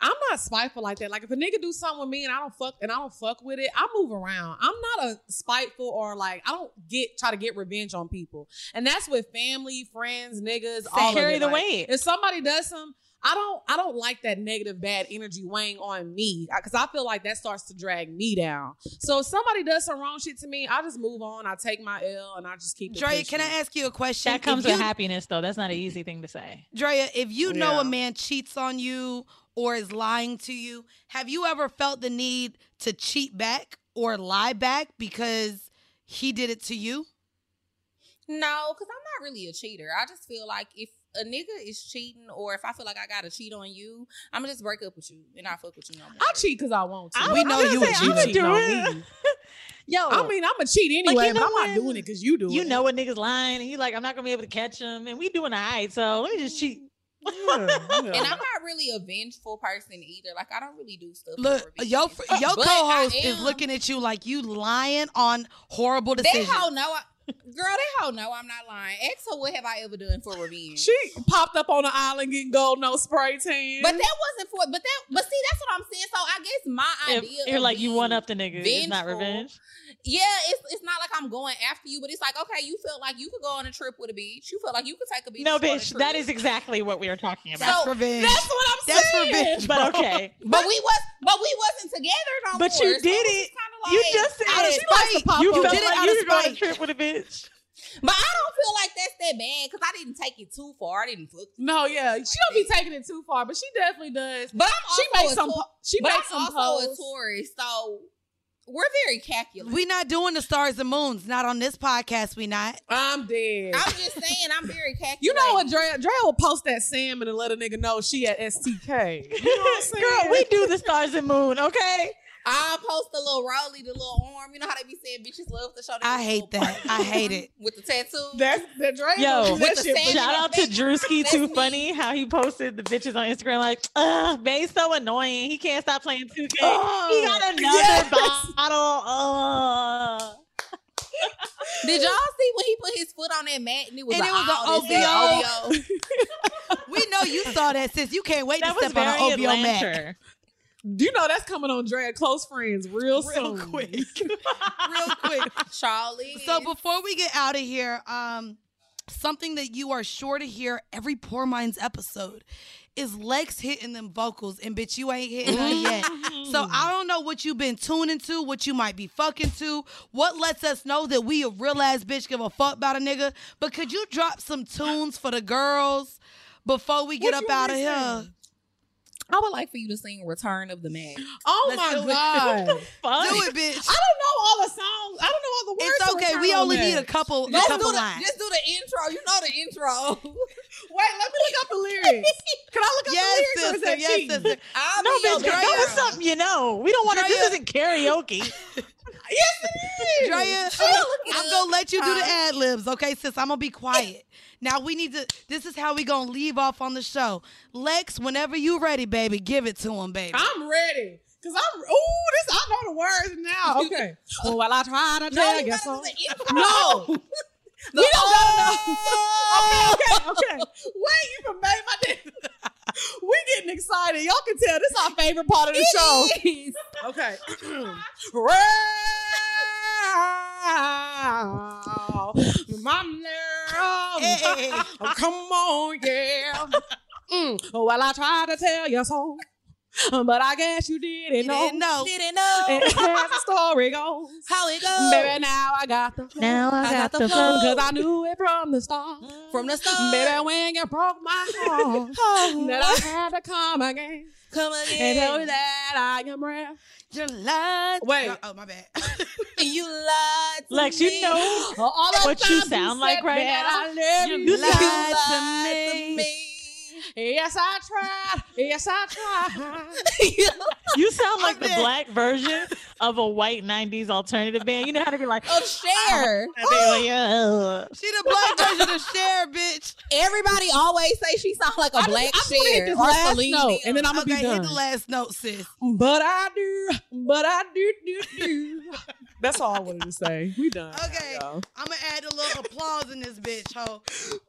I'm not spiteful like that. Like if a nigga do something with me and I don't fuck and I don't fuck with it, I move around. I'm not a spiteful or like I don't get try to get revenge on people. And that's with family, friends, niggas, all Carry the Like, weight. If somebody does some, I don't I don't like that negative bad energy weighing on me because I feel like that starts to drag me down. So if somebody does some wrong shit to me, I just move on. I take my L and I just keep it Drea, can I ask you a question? That comes If with you- happiness, though. That's not an easy thing to say. Drea, if you know Yeah. a man cheats on you or is lying to you, have you ever felt the need to cheat back or lie back because he did it to you? No, because I'm not really a cheater. I just feel like if a nigga is cheating or if I feel like I gotta cheat on you, I'm gonna just break up with you and not fuck with you no more. I cheat because I want to. I We would- know I you gonna would cheat. I would cheating do on me. Yo, I mean, I'm gonna cheat Like, anyway, you but know I'm not doing it because you do you it. know a nigga's lying, and you like, I'm not gonna be able to catch him, and we doing all right. So let me just cheat. Yeah, yeah. and I'm not really a vengeful person either. Like I don't really do stuff. Look, your your But co-host I is looking at you like you lying on horrible decisions. They decisions. hoe know I, girl. Girl, they hoe know I'm not lying. Ask her what have I ever done for revenge. She popped up on the island getting gold no spray tan. But that wasn't for. But that. But see, that's what I'm saying. So I guess my If idea. you're of like you being one up the nigga, it's not vengeful- revenge. Yeah, it's it's not like I'm going after you, but it's like okay, you felt like you could go on a trip with a beach. You felt like you could take a beach. No, on a bitch, that trip. is exactly what we are talking That's about. So, revenge. That's what I'm saying. That's saying. revenge. but bro. okay, But we was, but we wasn't together no But more. you so did was it. kinda You just said out of it. spite. You, You felt did it like out you of could go on a spite. trip with a bitch. But I don't feel like that's that bad because I didn't take it too far. I didn't fuck. No, yeah, she don't be taking it too far, but she definitely does. But I'm she makes a some. po- She but makes I'm some also a posts. tourist, so we're very calculated. We're not doing the stars and moons. Not on this podcast. We not. I'm dead. I'm just saying, I'm very calculated. You know what, Drea? Drea will post that salmon and let a nigga know she at STK. You know what I'm saying? Girl, we do the stars and moon, okay? I'll post the little rolly, the little arm. You know how they be saying bitches love to show their I hate that. I hate it. with the tattoo. That's that Drea. Yo, with the shit for Shout out to Drewski, too me. funny how he posted the bitches on Instagram like, ugh, Bay's so annoying. He can't stop playing 2K. Oh, he got another yes. bottle. Ugh. Did y'all see when he put his foot on that mat and it was And a it was a oh, this OVO. OVO. We know you saw that, sis. You can't wait That to step on very an OVO mat. Atlanta. You know that's coming on Drea Close Friends real, Real soon. quick. Real quick. Charlie. So before we get out of here, um, something that you are sure to hear every Pour Minds episode is Lex hitting them vocals, and bitch, you ain't hitting her yet. So I don't know what you've been tuning to, what you might be fucking to, what lets us know that we a real ass bitch give a fuck about a nigga. But could you drop some tunes for the girls before we get What up out of here? Sing? I would like for you to sing "Return of the Mack." Oh Let's my do it. god! Fuck. Do it, bitch. I don't know all the songs. I don't know all the words. It's okay. We only That. need a couple, a Just do, the, lines. just do the intro. You know the intro. Wait, let me look up the lyrics. Can I look up Yes, the lyrics or is sister. that Yes, cheating? sister. I'll No, be bitch, go girl. with something you know. We don't want to. This isn't karaoke. Yes, it is. Drea, look it I'm gonna let you do the ad libs, okay, sis? I'm gonna be quiet. Now we need to. This is how we gonna leave off on the show. Lex, whenever you ready, baby, give it to him, baby. I'm ready. Cause I'm ooh, this I know the words now. Okay. well, while I try to tell you you so. do the intro. No. We don't gotta oh. know. okay, okay, okay. Wait, you can make my day. we getting excited. Y'all can tell this is our favorite part of the show. Yes. Okay. Wow. My Eh, eh, eh, love. Hey. Oh, come on, yeah. Mm. Oh, well, I tried to tell you so, um, but I guess you didn't You know. didn't know. Didn't know And as the story goes, how it goes. baby, now I got the flow. Now I, I got, got the the flow. Cause I knew it from the start. Mm. From the start, Baby, when you broke my heart, oh. that I had to come again come and again. tell you that I am rare. You lied. Wait. Oh my bad. you lied to Lex, me. you know All What you sound like right now? I love You you. lied to lied me. To me. Yes, I tried. Yes, I tried. you sound like I'm the dead. black version of a white '90s alternative band. You know how to be like, Of share. and they uh, She the black version of Cher, bitch. Everybody always say she sounds like a I just- black I'm gonna hit share this or last Celine note, Dion. and then I'm gonna Okay, be hit the last note, sis. But I do. But I do do do. That's all I wanted to say. We done. Okay, y'all. I'm gonna add a little applause in this bitch, ho.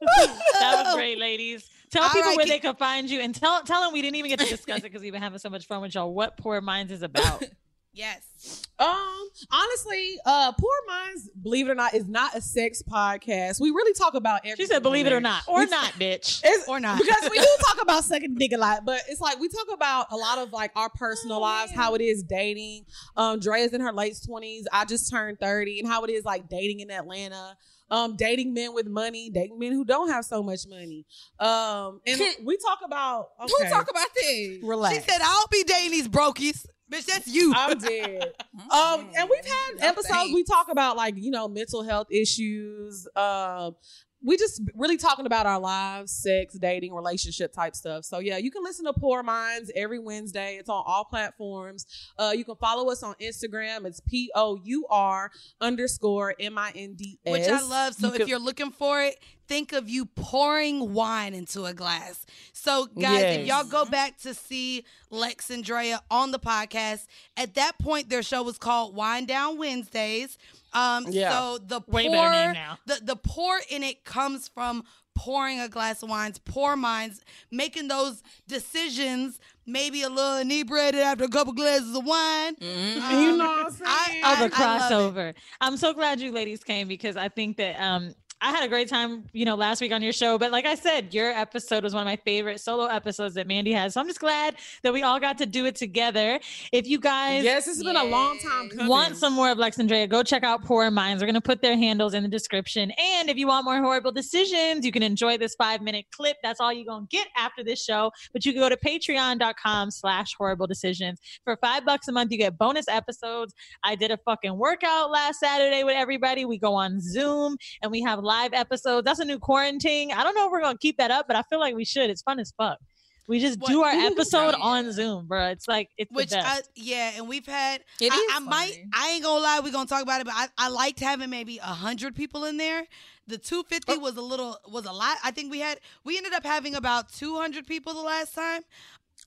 that was great, ladies. Tell All people right, where keep- they can find you, and tell tell them we didn't even get to discuss it because we've been having so much fun with y'all. What Pour Minds is about. Yes. Um, honestly, uh, Pour Minds, believe it or not, is not a sex podcast. We really talk about everything. She said, "Believe it or not, or We- not, bitch." It's, Or not. because we do talk about second dick a lot, but it's like we talk about a lot of like our personal Oh, lives, how it is dating. Um, Drea's in her late twenties. I just turned thirty, and how it is like dating in Atlanta. Um, dating men with money, dating men who don't have so much money. Um, and we talk about okay, Who talk about that? relax. She said, "I'll be dating these brokies." Bitch, that's you. I'm dead. Um, and we've had No episodes thanks. we talk about like you know mental health issues. Um, we just really talking about our lives, sex, dating, relationship type stuff. So yeah, you can listen to Pour Minds every Wednesday. It's on all platforms. Uh, you can follow us on Instagram. It's p o u r underscore m i n d s, which I love. So You if can- you're looking for it, think of you pouring wine into a glass. So guys, if y'all go back to see Lex and Drea on the podcast, at that point their show was called Wine Down Wednesdays. Um, Yeah. so the Way pour, better now. the the pour in it comes from pouring a glass of wines, poor minds, making those decisions, maybe a little inebriated after a couple glasses of wine. Um, you know what I'm saying? I, of I- the I love it. crossover. I'm so glad you ladies came because I think that um I had a great time, you know, last week on your show. But like I said, your episode was one of my favorite solo episodes that Mandy has. So I'm just glad that we all got to do it together. If you guys Yes, it's been a long time coming. want some more of Lex and Drea, go check out Pour Minds. We're going to put their handles in the description. And if you want more horrible decisions, you can enjoy this five minute clip. That's all you're going to get after this show. But you can go to patreon.com slash horrible decisions. For five bucks a month, you get bonus episodes. I did a fucking workout last Saturday with everybody. We go on Zoom and we have live episodes. That's a new quarantine. I don't know if we're going to keep that up, but I feel like we should. It's fun as fuck. We just do our episode on Zoom, bro. It's like it's Which the best. I yeah, and we've had. It I, is I might. I ain't gonna lie. We're gonna talk about it, but I, I liked having maybe a hundred people in there. The 250 was a little was a lot. I think we had we ended up having about 200 people the last time.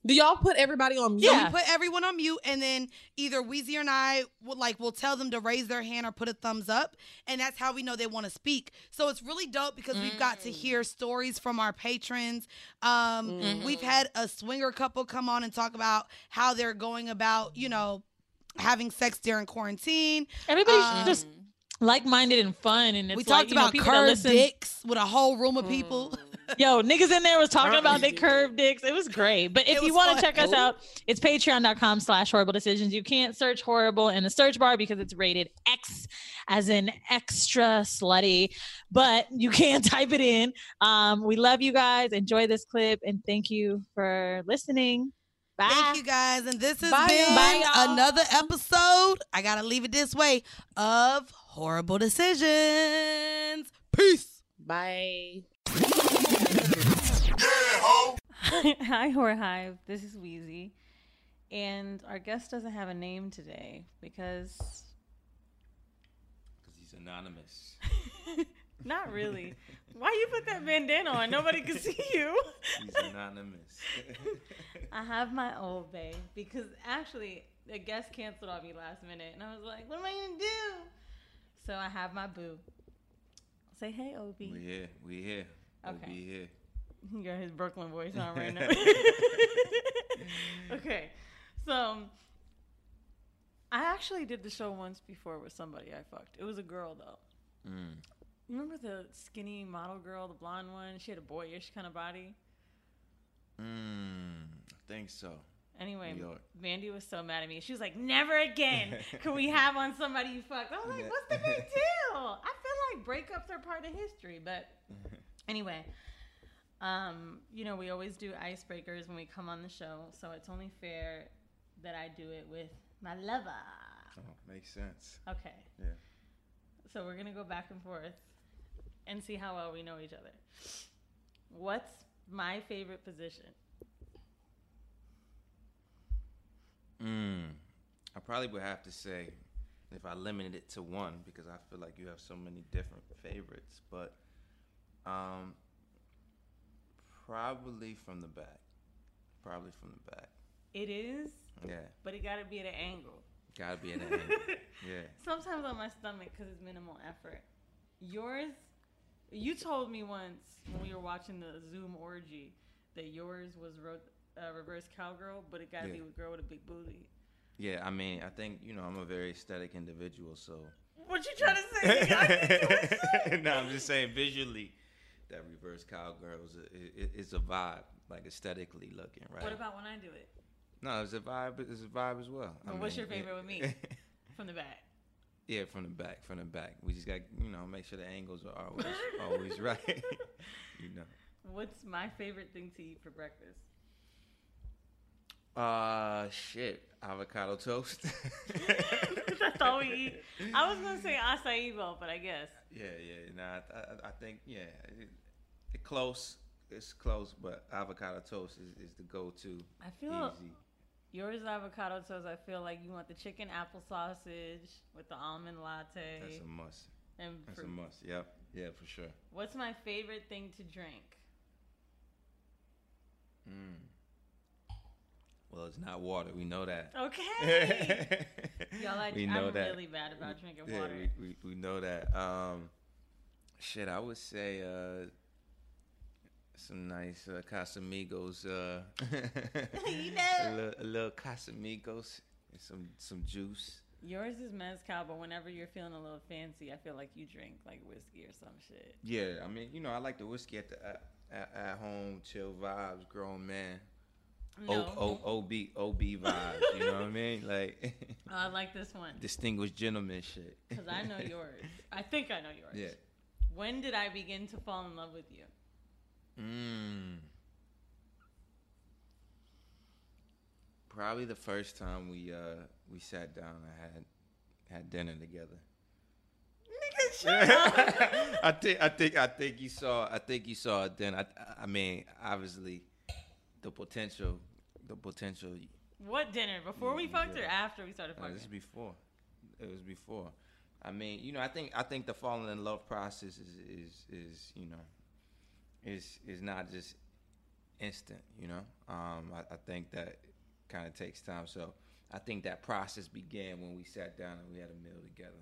Do y'all put everybody on mute? Yeah, we put everyone on mute, and then either Weezy and I will like will tell them to raise their hand or put a thumbs up, and that's how we know they want to speak. So it's really dope because we've got to hear stories from our patrons. Um, Mhm. We've had a swinger couple come on and talk about how they're going about, you know, having sex during quarantine. Everybody's Um, just like-minded and fun, and it's we like, talked you know, about people curved dicks with a whole room of people. Yo, niggas in there was talking about Right. they curved dicks. It was great. But if you want to check us out, it's patreon.com slash horrible decisions. You can't search horrible in the search bar because it's rated X as in extra slutty, but you can type it in. Um, we love you guys. Enjoy this clip and thank you for listening. Bye. Thank you guys, and this has Bye, been y'all. Bye, y'all. another episode. I gotta leave it this way of horrible decisions. Peace. Bye. Hi, Horror Hive. This is Weezy. And our guest doesn't have a name today because. Because he's anonymous. Not really. Why you put that bandana on? Nobody can see you. He's anonymous. I have my old bae because actually the guest canceled on me last minute, and I was like, "What am I gonna do?" So I have my boo. Say hey, Obi. we here. We here. Okay. We'll here. You got his Brooklyn voice on right now. okay, so I actually did the show once before with somebody I fucked. It was a girl though. Mm. You remember the skinny model girl, the blonde one? She had a boyish kind of body. Mm, I think so. Anyway, Mandy was so mad at me. She was like, "Never again can we have on somebody you fucked." I was like, "What's the big deal?" I like breakups are part of history, but anyway, um, you know, we always do icebreakers when we come on the show, so it's only fair that I do it with my lover. Oh, makes sense. Okay. Yeah. So we're gonna go back and forth and see how well we know each other. What's my favorite position? Mm, I probably would have to say if I limited it to one because I feel like you have so many different favorites, but um, probably from the back. Probably from the back. It is, Yeah, but it gotta be at an angle. gotta be an angle. Yeah. Sometimes on my stomach because it's minimal effort. Yours, you told me once when we were watching the Zoom orgy that yours was ro- uh, reverse cowgirl, but it got to Yeah. be a girl with a big booty. Yeah, I mean, I think you know I'm a very aesthetic individual, so. What you trying to say? nigga? I think you were saying. no, I'm just saying visually, that reverse cowgirl is a, it, it's a vibe, like aesthetically looking, right? What about when I do it? No, it's a vibe. It's a vibe as well. I Well, what's your favorite with me? From the back. Yeah, from the back, from the back. We just got you know make sure the angles are always always right. you know. What's my favorite thing to eat for breakfast? Uh, shit, avocado toast. That's all we eat. I was gonna say acai bowl, but I guess. Yeah, yeah. Nah, I, I, I think yeah, it, it close. It's close, but avocado toast is, is the go-to. I feel easy. yours is avocado toast. I feel like you want the chicken apple sausage with the almond latte. That's a must. And That's a must. Yep. Yeah, for sure. What's my favorite thing to drink? Mm. Well, it's not water. We know that. Okay. Y'all, I, we know I'm that. really bad about drinking yeah, water. We, we, we know that. Um, shit, I would say uh, some nice uh, Casamigos. Uh, You a know. little, a little Casamigos and some some juice. Yours is mezcal, but whenever you're feeling a little fancy, I feel like you drink like whiskey or some shit. Yeah, I mean, you know, I like the whiskey at the at, at, at home, chill vibes, grown man. No. O, o, OB OB vibes, you know what I mean? Like Oh, I like this one distinguished gentleman shit. because I know yours. I think I know yours. Yeah. When did I begin to fall in love with you? Mm. Probably the first time we uh we sat down and had had dinner together. I think I think I think you saw I think you saw it then. I I mean obviously the potential the potential What dinner? Before we fucked or after we started No, this is before. It was before. I mean, you know, I think I think the falling in love process is is is you know is is not just instant. You know, um, I, I think that kind of takes time. So I think that process began when we sat down and we had a meal together.